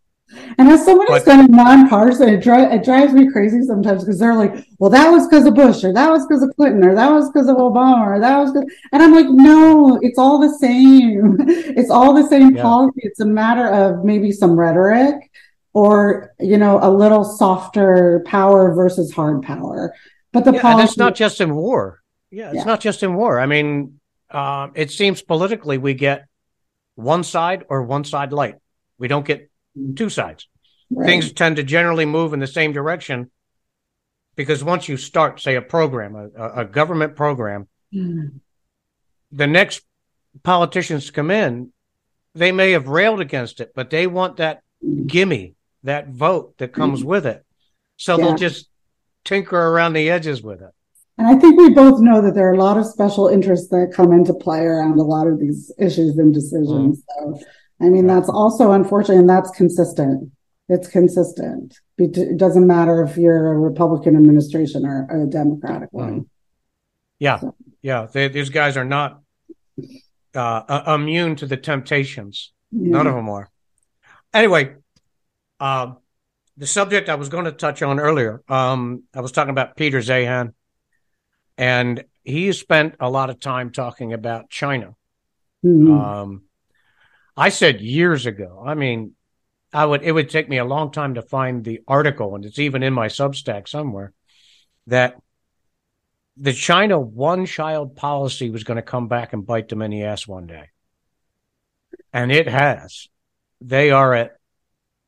And as someone who's kind of nonpartisan, it, dri- it drives me crazy sometimes because they're like, well, that was because of Bush, or that was because of Clinton, or that was because of Obama, or that was, cause... and I'm like, no, it's all the same. [LAUGHS] it's all the same yeah. policy. It's a matter of maybe some rhetoric or, you know, a little softer power versus hard power. But the yeah, policy- and it's not just in war. Yeah, it's yeah. not just in war. I mean, uh, it seems politically we get one side or one side light. We don't get two sides. right. things tend to generally move in the same direction because once you start, say, a program, a, a government program, mm. the next politicians come in, they may have railed against it, but they want that gimme, that vote that comes mm. with it. So yeah. they'll just tinker around the edges with it. And I think we both know that there are a lot of special interests that come into play around a lot of these issues and decisions. Mm. So, I mean, that's also unfortunate, and that's consistent. It's consistent. It doesn't matter if you're a Republican administration or a Democratic one. Mm. Yeah, so. yeah. They, these guys are not uh, immune to the temptations. Yeah. None of them are. Anyway, uh, the subject I was going to touch on earlier, um, I was talking about Peter Zeihan, and he spent a lot of time talking about China. Mm-hmm. Um, I said years ago. I mean, I would it would take me a long time to find the article, and it's even in my Substack somewhere that the China one child policy was going to come back and bite them in the ass one day. And it has. They are at,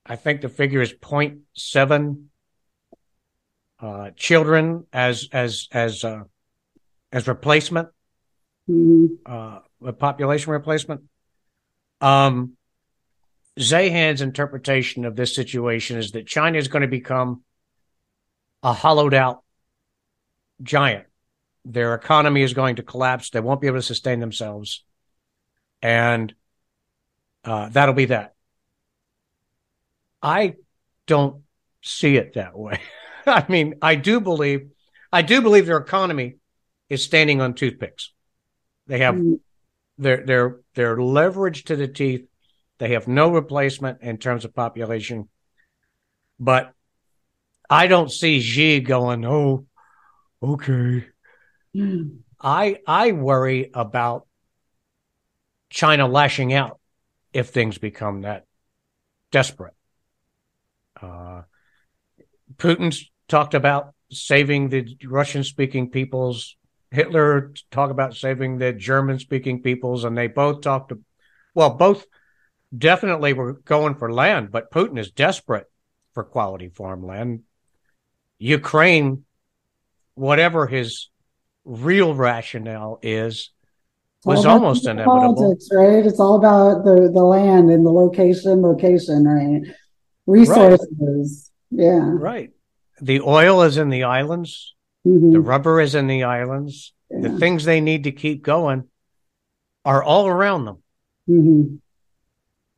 I think the figure is 0.7 uh, children as, as, as, uh, as replacement, mm-hmm. uh, a population replacement. Um, Zeihan's interpretation of this situation is that China is going to become a hollowed out giant their economy is going to collapse. They won't be able to sustain themselves. And uh, that'll be that. I don't see it that way. [LAUGHS] I mean, I do believe, I do believe their economy is standing on toothpicks. They have mm. their their their leverage to the teeth. They have no replacement in terms of population. But I don't see Xi going, oh, okay, I I worry about China lashing out if things become that desperate. Uh, Putin's talked about saving the Russian speaking peoples. Hitler talked about saving the German speaking peoples, and they both talked. To, well, both definitely were going for land, but Putin is desperate for quality farmland. Ukraine, whatever his real rationale is was almost inevitable. Politics, right? It's all about the the land and the location, location, right? Resources. Right. Yeah. Right. The oil is in the islands. Mm-hmm. The rubber is in the islands. Yeah. The things they need to keep going are all around them. Mm-hmm.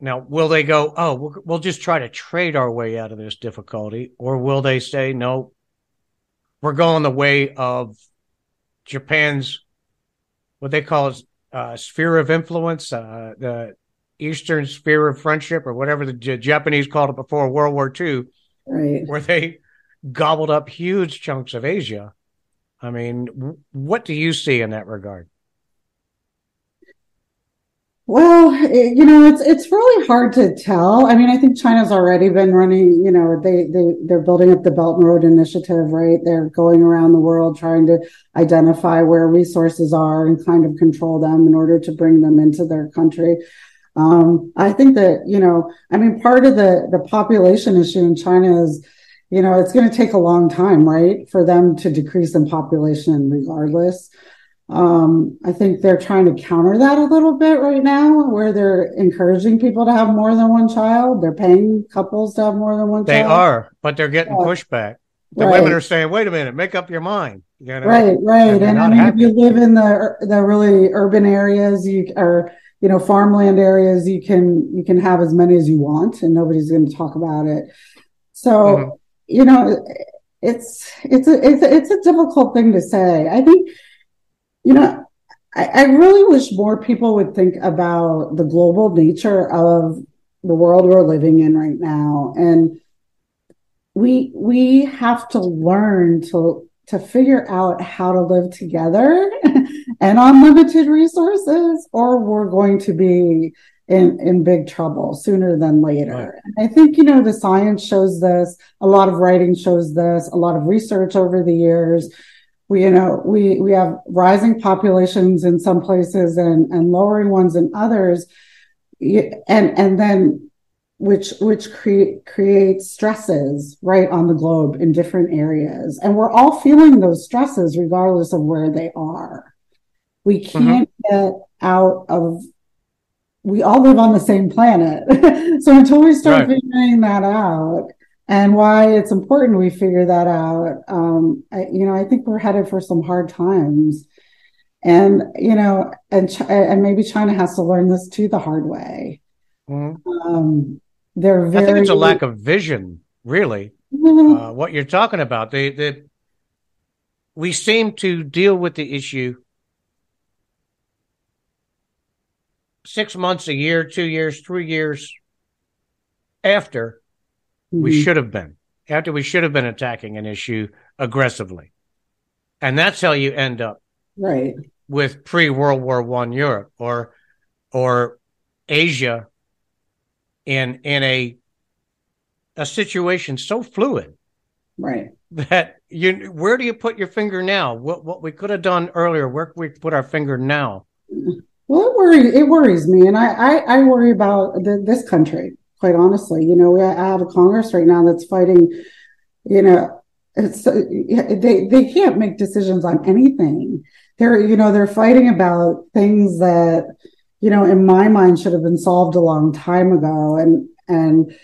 Now, will they go, oh, we'll, we'll just try to trade our way out of this difficulty? Or will they say, no, we're going the way of Japan's what they call it, uh, sphere of influence, uh, the Eastern sphere of friendship, or whatever the J- Japanese called it before World War II, right. where they gobbled up huge chunks of Asia. I mean, what do you see in that regard? Well, you know, it's it's really hard to tell. I mean, I think China's already been running. You know, they they they're building up the Belt and Road Initiative, right? They're going around the world trying to identify where resources are and kind of control them in order to bring them into their country. Um, I think that you know, I mean, part of the the population issue in China is, you know, it's going to take a long time, right, for them to decrease in population, regardless. Um, I think they're trying to counter that a little bit right now, where they're encouraging people to have more than one child. They're paying couples to have more than one they child. They are, but they're getting yeah. pushback. The right. women are saying, "Wait a minute, make up your mind." You know? Right, right. And, and I mean, happy. if you live in the the really urban areas, you are you know farmland areas, you can you can have as many as you want, and nobody's going to talk about it. So mm-hmm. You know, it's it's a it's a, it's a difficult thing to say. I think you know, I, I really wish more people would think about the global nature of the world we're living in right now. And we we have to learn to to figure out how to live together [LAUGHS] and on limited resources, or we're going to be in, in big trouble sooner than later. Right. I think, you know, the science shows this, a lot of writing shows this, a lot of research over the years we you know we we have rising populations in some places and and lowering ones in others and and then which which create creates stresses right on the globe in different areas and we're all feeling those stresses regardless of where they are we mm-hmm. can't mm-hmm. get out of we all live on the same planet [LAUGHS] so until we start right. figuring that out and why it's important we figure that out um, I, you know i think we're headed for some hard times and you know and and maybe china has to learn this too the hard way mm-hmm. um, they're very. I think it's a lack of vision, really. Mm-hmm. Uh, what you're talking about, they, they, we seem to deal with the issue six months, a year, two years, three years after mm-hmm. we should have been, after we should have been attacking an issue aggressively, and that's how you end up, right, with pre World War One Europe or or Asia in in a a situation so fluid right. that you where do you put your finger now? What what we could have done earlier where we put our finger now well it worries it worries me and i i, I worry about the, this country quite honestly you know i have a congress right now that's fighting you know it's they they can't make decisions on anything they're you know they're fighting about things that you know, in my mind should have been solved a long time ago. And, and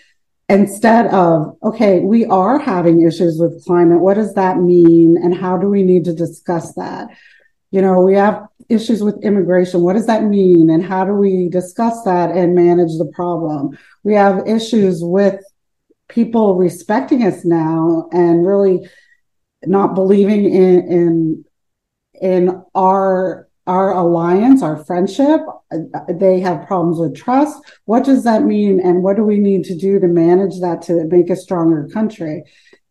instead of, okay, we are having issues with climate. What does that mean? And how do we need to discuss that? You know, we have issues with immigration. What does that mean? And how do we discuss that and manage the problem? We have issues with people respecting us now and really not believing in, in, in our our alliance, our friendship. They have problems with trust. What does that mean? And what do we need to do to manage that to make a stronger country?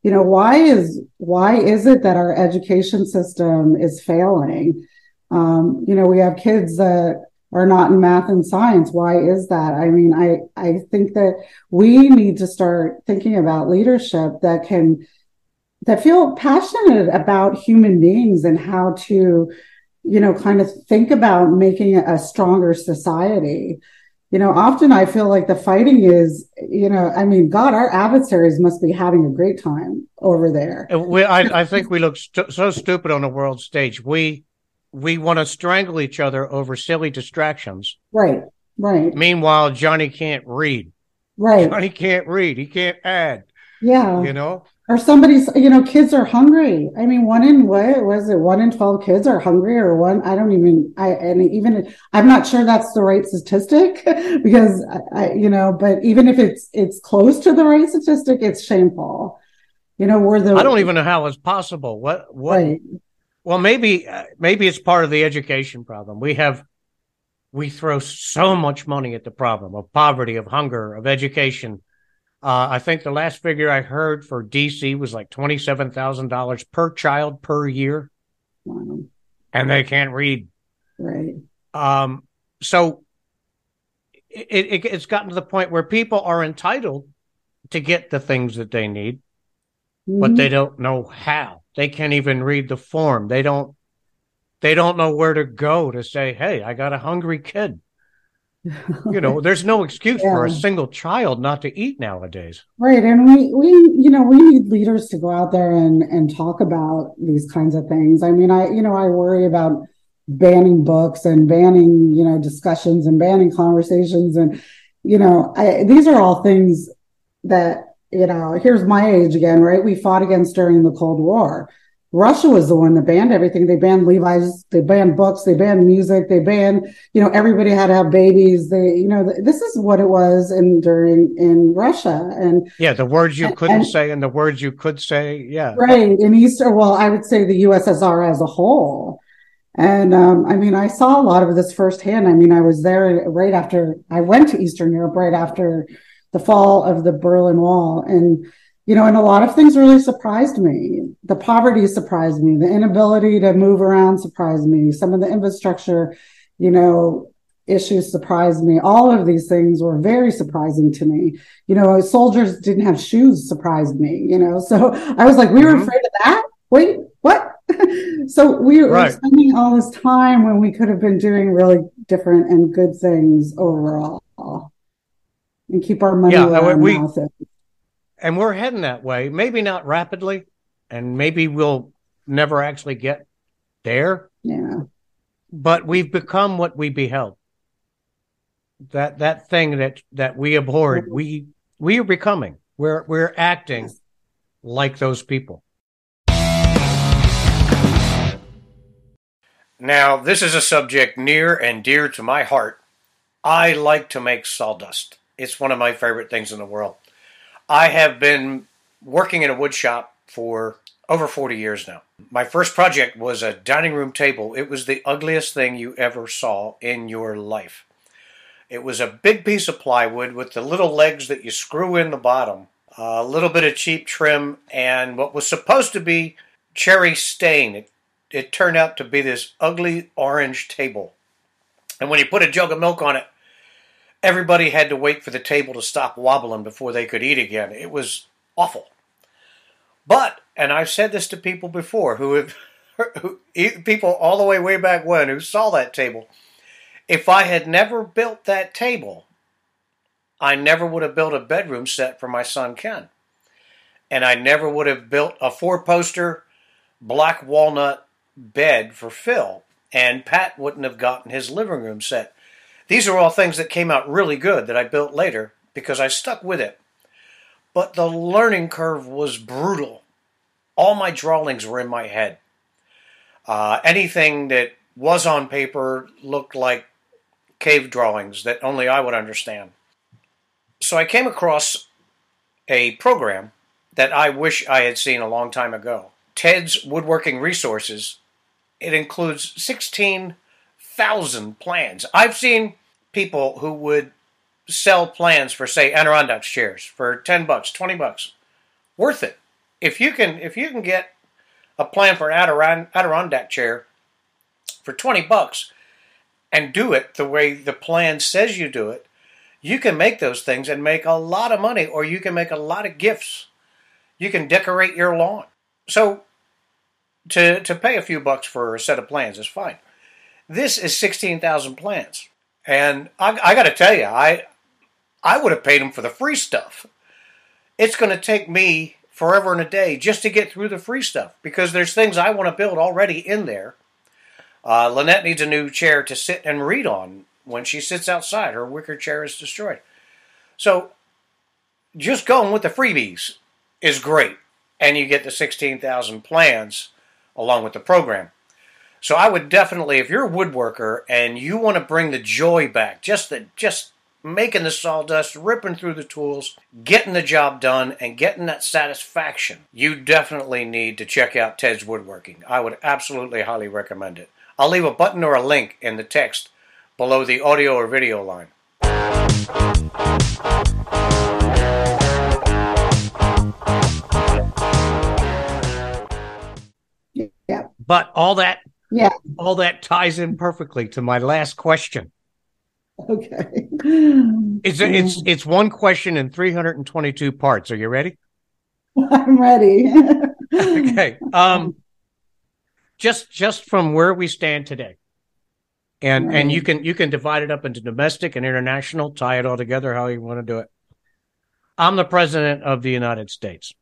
You know, why is, why is it that our education system is failing? Um, you know, we have kids that are not in math and science. Why is that? I mean, I, I think that we need to start thinking about leadership that can, that feel passionate about human beings and how to you know, kind of think about making a stronger society. You know, often I feel like the fighting is, you know, I mean, God, our adversaries must be having a great time over there. We, I, I think we look st- so stupid on the world stage. We we want to strangle each other over silly distractions. Right. Right. Meanwhile, Johnny can't read. Right. Johnny can't read. He can't add. Yeah. You know? or somebody's you know kids are hungry i mean one in what was it one in 12 kids are hungry or one i don't even i and even i'm not sure that's the right statistic [LAUGHS] because i you know but even if it's it's close to the right statistic it's shameful you know we're the i don't even know how it's possible what what right. Well maybe maybe it's part of the education problem we have we throw so much money at the problem of poverty of hunger of education uh, I think the last figure I heard for DC was like twenty-seven thousand dollars per child per year, wow. and they can't read. Right. Um. So it, it it's gotten to the point where people are entitled to get the things that they need, mm-hmm. but they don't know how. They can't even read the form. They don't. They don't know where to go to say, "Hey, I got a hungry kid." [LAUGHS] you know there's no excuse yeah. for a single child not to eat nowadays right and we we you know we need leaders to go out there and and talk about these kinds of things i mean i you know i worry about banning books and banning you know discussions and banning conversations and you know I, these are all things that you know here's my age again right we fought against during the cold war Russia was the one that banned everything. They banned Levi's, they banned books, they banned music, they banned, you know, everybody had to have babies. They, you know, this is what it was in during in Russia. And yeah, the words you couldn't and, say and the words you could say. Yeah. Right. In Easter, well, I would say the USSR as a whole. And um, I mean, I saw a lot of this firsthand. I mean, I was there right after I went to Eastern Europe, right after the fall of the Berlin Wall. And you know, and a lot of things really surprised me. The poverty surprised me. The inability to move around surprised me. Some of the infrastructure, you know, issues surprised me. All of these things were very surprising to me. You know, soldiers didn't have shoes surprised me, you know, so I was like, we were mm-hmm. afraid of that? Wait, what? [LAUGHS] so we were right. spending all this time when we could have been doing really different and good things overall. And keep our money Yeah, where we- our we- mouth is. and we're heading that way. Maybe not rapidly, and maybe we'll never actually get there. Yeah. But we've become what we beheld. That that thing that that we abhorred, we we are becoming. We're we're acting like those people. Now, this is a subject near and dear to my heart. I like to make sawdust. It's one of my favorite things in the world. I have been working in a wood shop for over 40 years now. My first project was a dining room table. It was the ugliest thing you ever saw in your life. It was a big piece of plywood with the little legs that you screw in the bottom, a little bit of cheap trim, and what was supposed to be cherry stain. It, it turned out to be this ugly orange table. And when you put a jug of milk on it, everybody had to wait for the table to stop wobbling before they could eat again. It was awful. But, and I've said this to people before who have, [LAUGHS] people all the way way back when who saw that table. If I had never built that table, I never would have built a bedroom set for my son Ken. And I never would have built a four poster black walnut bed for Phil. And Pat wouldn't have gotten his living room set. These are all things that came out really good that I built later because I stuck with it. But the learning curve was brutal. All my drawings were in my head. Uh, anything that was on paper looked like cave drawings that only I would understand. So I came across a program that I wish I had seen a long time ago. Ted's Woodworking Resources. It includes 16,000 plans. I've seen people who would sell plans for say Adirondack chairs for 10 bucks, 20 bucks. Worth it. If you can if you can get a plan for an Adiron- Adirondack chair for 20 bucks and do it the way the plan says you do it, you can make those things and make a lot of money or you can make a lot of gifts. You can decorate your lawn. So to to pay a few bucks for a set of plans is fine. This is 16,000 plans. And I, I got to tell you, I I would have paid them for the free stuff. It's going to take me forever and a day just to get through the free stuff because there's things I want to build already in there. Uh, Lynette needs a new chair to sit and read on when she sits outside. Her wicker chair is destroyed. So just going with the freebies is great. And you get the 16,000 plans along with the program. So I would definitely, if you're a woodworker and you want to bring the joy back, just the just making the sawdust, ripping through the tools, getting the job done, and getting that satisfaction, you definitely need to check out Ted's Woodworking. I would absolutely highly recommend it. I'll leave a button or a link in the text below the audio or video line. Yeah. But all that Yeah. all that ties in perfectly to my last question. Okay. It's it's it's one question in 322 parts. Are you ready? I'm ready. Okay. Um just just from where we stand today. And and you can you can divide it up into domestic and international, tie it all together how you want to do it. I'm the president of the United States.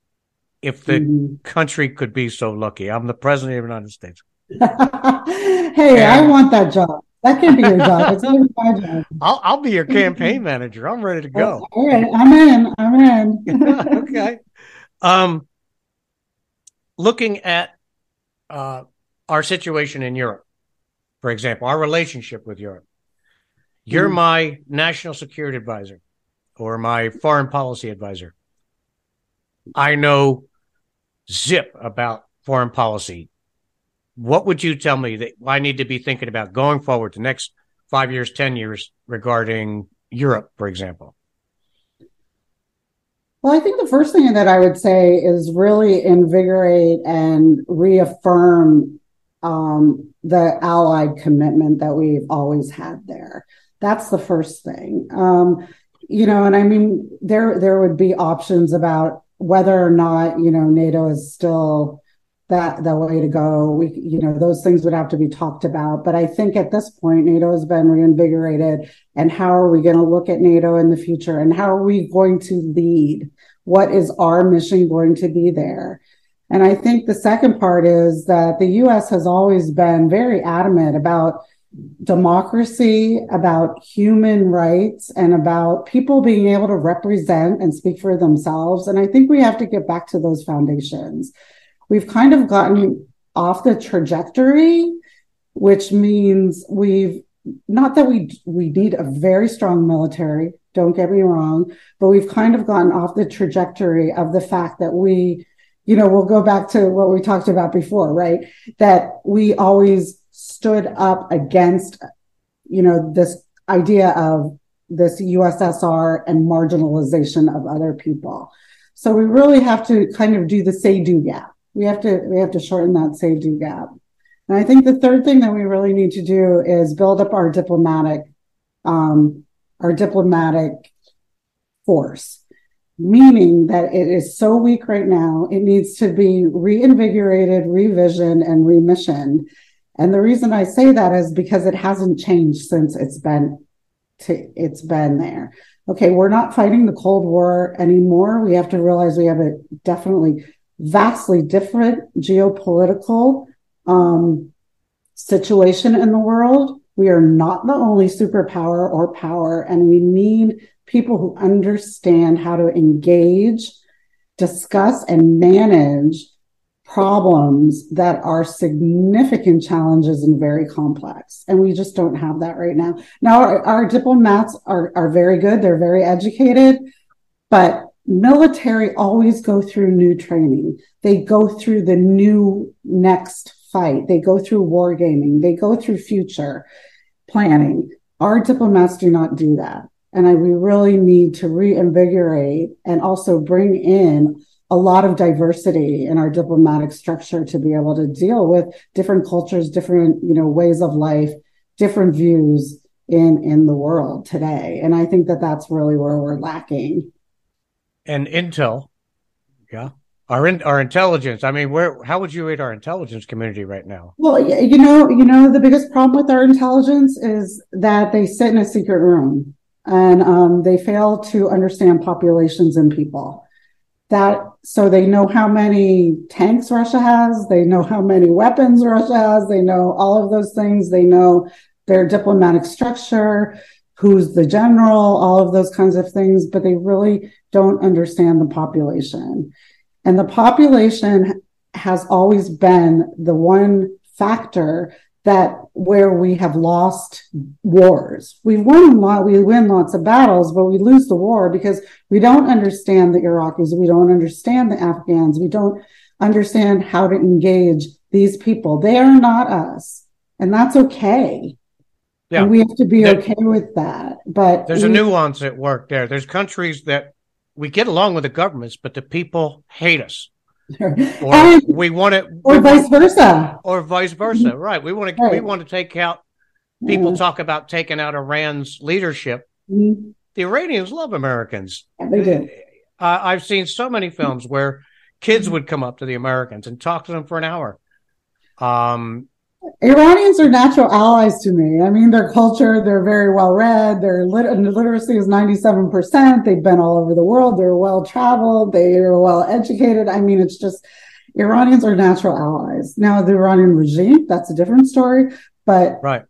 If the Mhm. country could be so lucky, I'm the president of the United States. [LAUGHS] hey, I want that job. That can't be your job. It's my job. [LAUGHS] I'll I'll be your [LAUGHS] campaign manager. I'm ready to go. All right, I'm in. I'm in. okay. Um, looking at uh, our situation in Europe, for example, our relationship with Europe. You're Mhm. my national security advisor or my foreign policy advisor. I know zip about foreign policy. What would you tell me that I need to be thinking about going forward the next five years, 10 years regarding Europe, for example? Well, I think the first thing that I would say is really invigorate and reaffirm um, the allied commitment that we've always had there. That's the first thing. Um, you know, and I mean, there there would be options about whether or not you know NATO is still that the way to go. We, you know, those things would have to be talked about. But I think at this point, NATO has been reinvigorated. And how are we going to look at NATO in the future? And how are we going to lead? What is our mission going to be there? And I think the second part is that the US has always been very adamant about democracy, about human rights, and about people being able to represent and speak for themselves. And I think we have to get back to those foundations. We've kind of gotten off the trajectory, which means we've not that we we need a very strong military don't get me wrong but we've kind of gotten off the trajectory of the fact that we you know we'll go back to what we talked about before right that we always stood up against, you know, this idea of this USSR and marginalization of other people. So we really have to kind of do the say do gap. We have to we have to shorten that say do gap. And I think the third thing that we really need to do is build up our diplomatic um, our diplomatic force, meaning that it is so weak right now. It needs to be reinvigorated, revisioned, and remissioned and the reason I say that is because it hasn't changed since it's been to, it's been there. Okay, we're not fighting the Cold War anymore. We have to realize we have a definitely vastly different geopolitical um, situation in the world. We are not the only superpower or power, and we need people who understand how to engage, discuss, and manage problems that are significant challenges and very complex. And we just don't have that right now. Now, our, our diplomats are, are very good. They're very educated, but military always go through new training. They go through the new next fight. They go through wargaming. They go through future planning. Our diplomats do not do that. And I, we really need to reinvigorate and also bring in a lot of diversity in our diplomatic structure to be able to deal with different cultures, different, you know, ways of life, different views in in the world today. And I think that that's really where we're lacking. And intel, yeah, our in, our intelligence. I mean, where how would you rate our intelligence community right now? Well, you know, you know, the biggest problem with our intelligence is that they sit in a secret room and um, they fail to understand populations and people that so they know how many tanks Russia has, they know how many weapons Russia has, they know all of those things, they know their diplomatic structure, who's the general, all of those kinds of things, but they really don't understand the population. And the population has always been the one factor that where we have lost wars. We won lot, we win lots of battles, but we lose the war because we don't understand the Iraqis, we don't understand the Afghans, we don't understand how to engage these people. They are not us, and that's okay. Yeah. And we have to be there, okay with that. But there's we, a nuance at work there. There's countries that we get along with the governments, but the people hate us [LAUGHS] or and, we want it, or vice versa, or vice versa. Mm-hmm. Right? We want to right. we want to take out. People talk about taking out Iran's leadership. Mm-hmm. The Iranians love Americans. Yeah, they do. Uh, I've seen so many films where kids would come up to the Americans and talk to them for an hour. Um, Iranians are natural allies to me. I mean, their culture, they're very well read. Their lit- literacy is 97%. They've been all over the world. They're well traveled. They are well educated. I mean, it's just Iranians are natural allies. Now, the Iranian regime, that's a different story. But, right.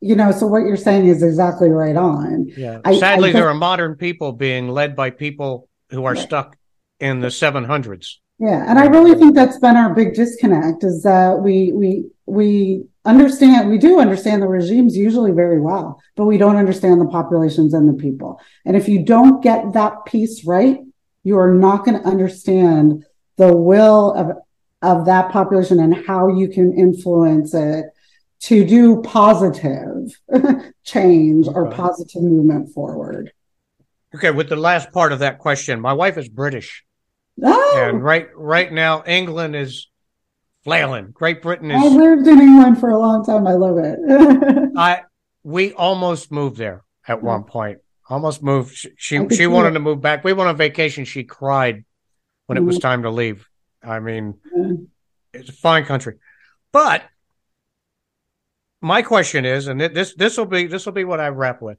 you know, so what you're saying is exactly right on. Yeah. I, Sadly, I there are modern people being led by people who are stuck in the 700s. Yeah, and I really think that's been our big disconnect is that we we we understand we do understand the regimes usually very well, but we don't understand the populations and the people. And if you don't get that piece right, you are not going to understand the will of of that population and how you can influence it to do positive [LAUGHS] change or positive movement forward. Okay, with the last part of that question, my wife is British. Oh. And right right now, England is flailing. Great Britain is. I lived in England for a long time. I love it. [LAUGHS] I we almost moved there at one point. Almost moved. She she, she wanted it. to move back. We went on vacation. She cried when mm-hmm. it was mm-hmm. time to leave. I mean, It's a fine country, but my question is, and this this will be this will be what I wrap with.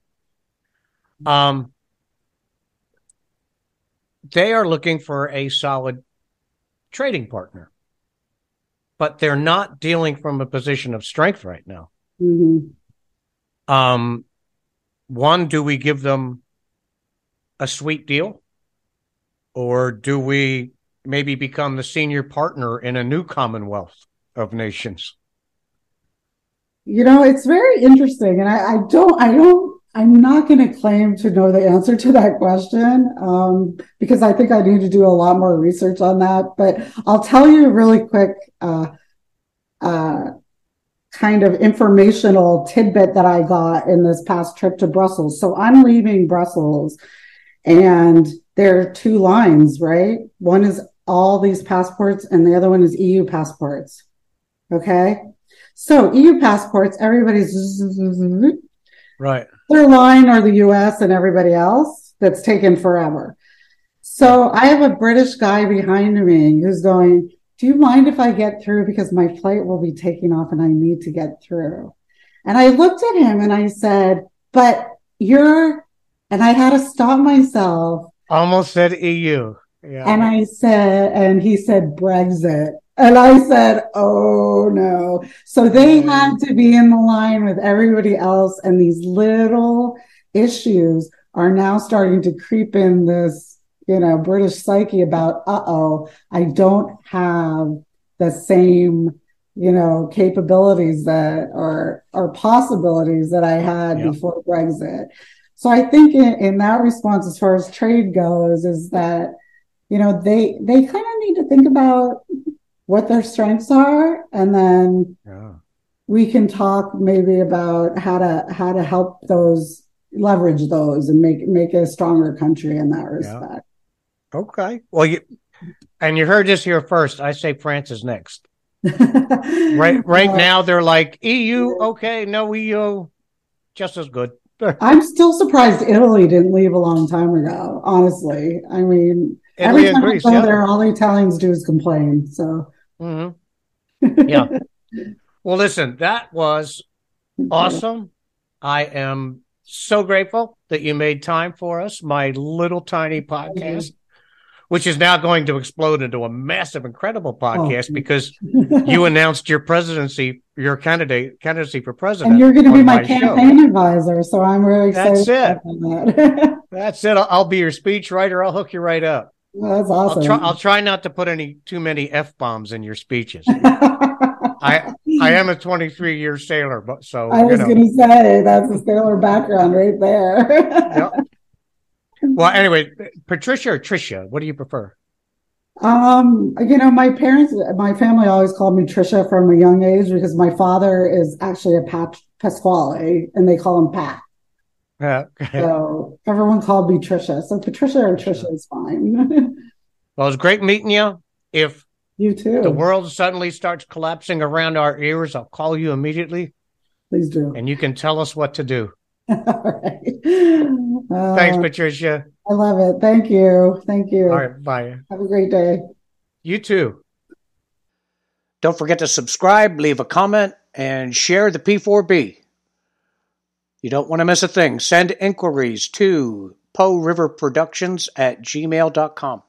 Um, they are looking for a solid trading partner, but they're not dealing from a position of strength right now. Mm-hmm. Um, one, do we give them a sweet deal, or do we maybe become the senior partner in a new Commonwealth of Nations? You know, it's very interesting, and I, I don't, I don't, I'm not going to claim to know the answer to that question um, because I think I need to do a lot more research on that. But I'll tell you really quick, uh, uh, kind of informational tidbit that I got in this past trip to Brussels. So I'm leaving Brussels, and there are two lines, right? One is all these passports, and the other one is EU passports. Okay. So EU passports, everybody's right. Their line or the US and everybody else that's taken forever. So I have a British guy behind me who's going, Do you mind if I get through? Because my flight will be taking off and I need to get through. And I looked at him and I said, But you're, and I had to stop myself. Almost said EU. Yeah. And I said, and he said Brexit. And I said, Oh no. So they mm. had to be in the line with everybody else. And these little issues are now starting to creep in this, you know, British psyche about, uh oh, I don't have the same, you know, capabilities that are, or possibilities that I had yeah. before Brexit. So I think in, in that response, as far as trade goes, is that, you know, they, they kind of need to think about what their strengths are and then yeah. we can talk maybe about how to how to help those leverage those and make make a stronger country in that respect. Yeah. okay. Well you and you heard this here first. I say france is next. [LAUGHS] Right right now they're like eu okay no eu just as good. [LAUGHS] I'm still surprised italy didn't leave a long time ago honestly. I mean Italy every time I go yeah. there all the italians do is complain so Mm-hmm. [LAUGHS] Yeah. well, listen, that was awesome. I am so grateful that you made time for us, my little tiny podcast, which is now going to explode into a massive, incredible podcast oh. because you [LAUGHS] announced your presidency, your candidate candidacy for president. And you're going to be my, my campaign show. advisor, so I'm really excited. [LAUGHS] That's it. That. That's it. I'll, I'll be your speechwriter. I'll hook you right up. Well, that's awesome. I'll try, I'll try, not to put any too many f bombs in your speeches. [LAUGHS] I I am a 23 year sailor, but so I was going to say that's a sailor background right there. [LAUGHS] yep. Well, [LAUGHS] anyway, Patricia or Tricia, what do you prefer? Um, you know, my parents, my family always called me Tricia from a young age because my father is actually a Pat Pasquale, and they call him Pat. Yeah. Okay. So everyone called me Trisha. So Patricia or Trisha is fine. [LAUGHS] well, it's great meeting you. If you too, the world suddenly starts collapsing around our ears, I'll call you immediately. Please do. And you can tell us what to do. [LAUGHS] All right. Uh, Thanks, Patricia. I love it. Thank you. Thank you. All right. Bye. Have a great day. You too. Don't forget to subscribe, leave a comment, and share the P4B. You don't want to miss a thing. Send inquiries to Poe River Productions at gmail.com.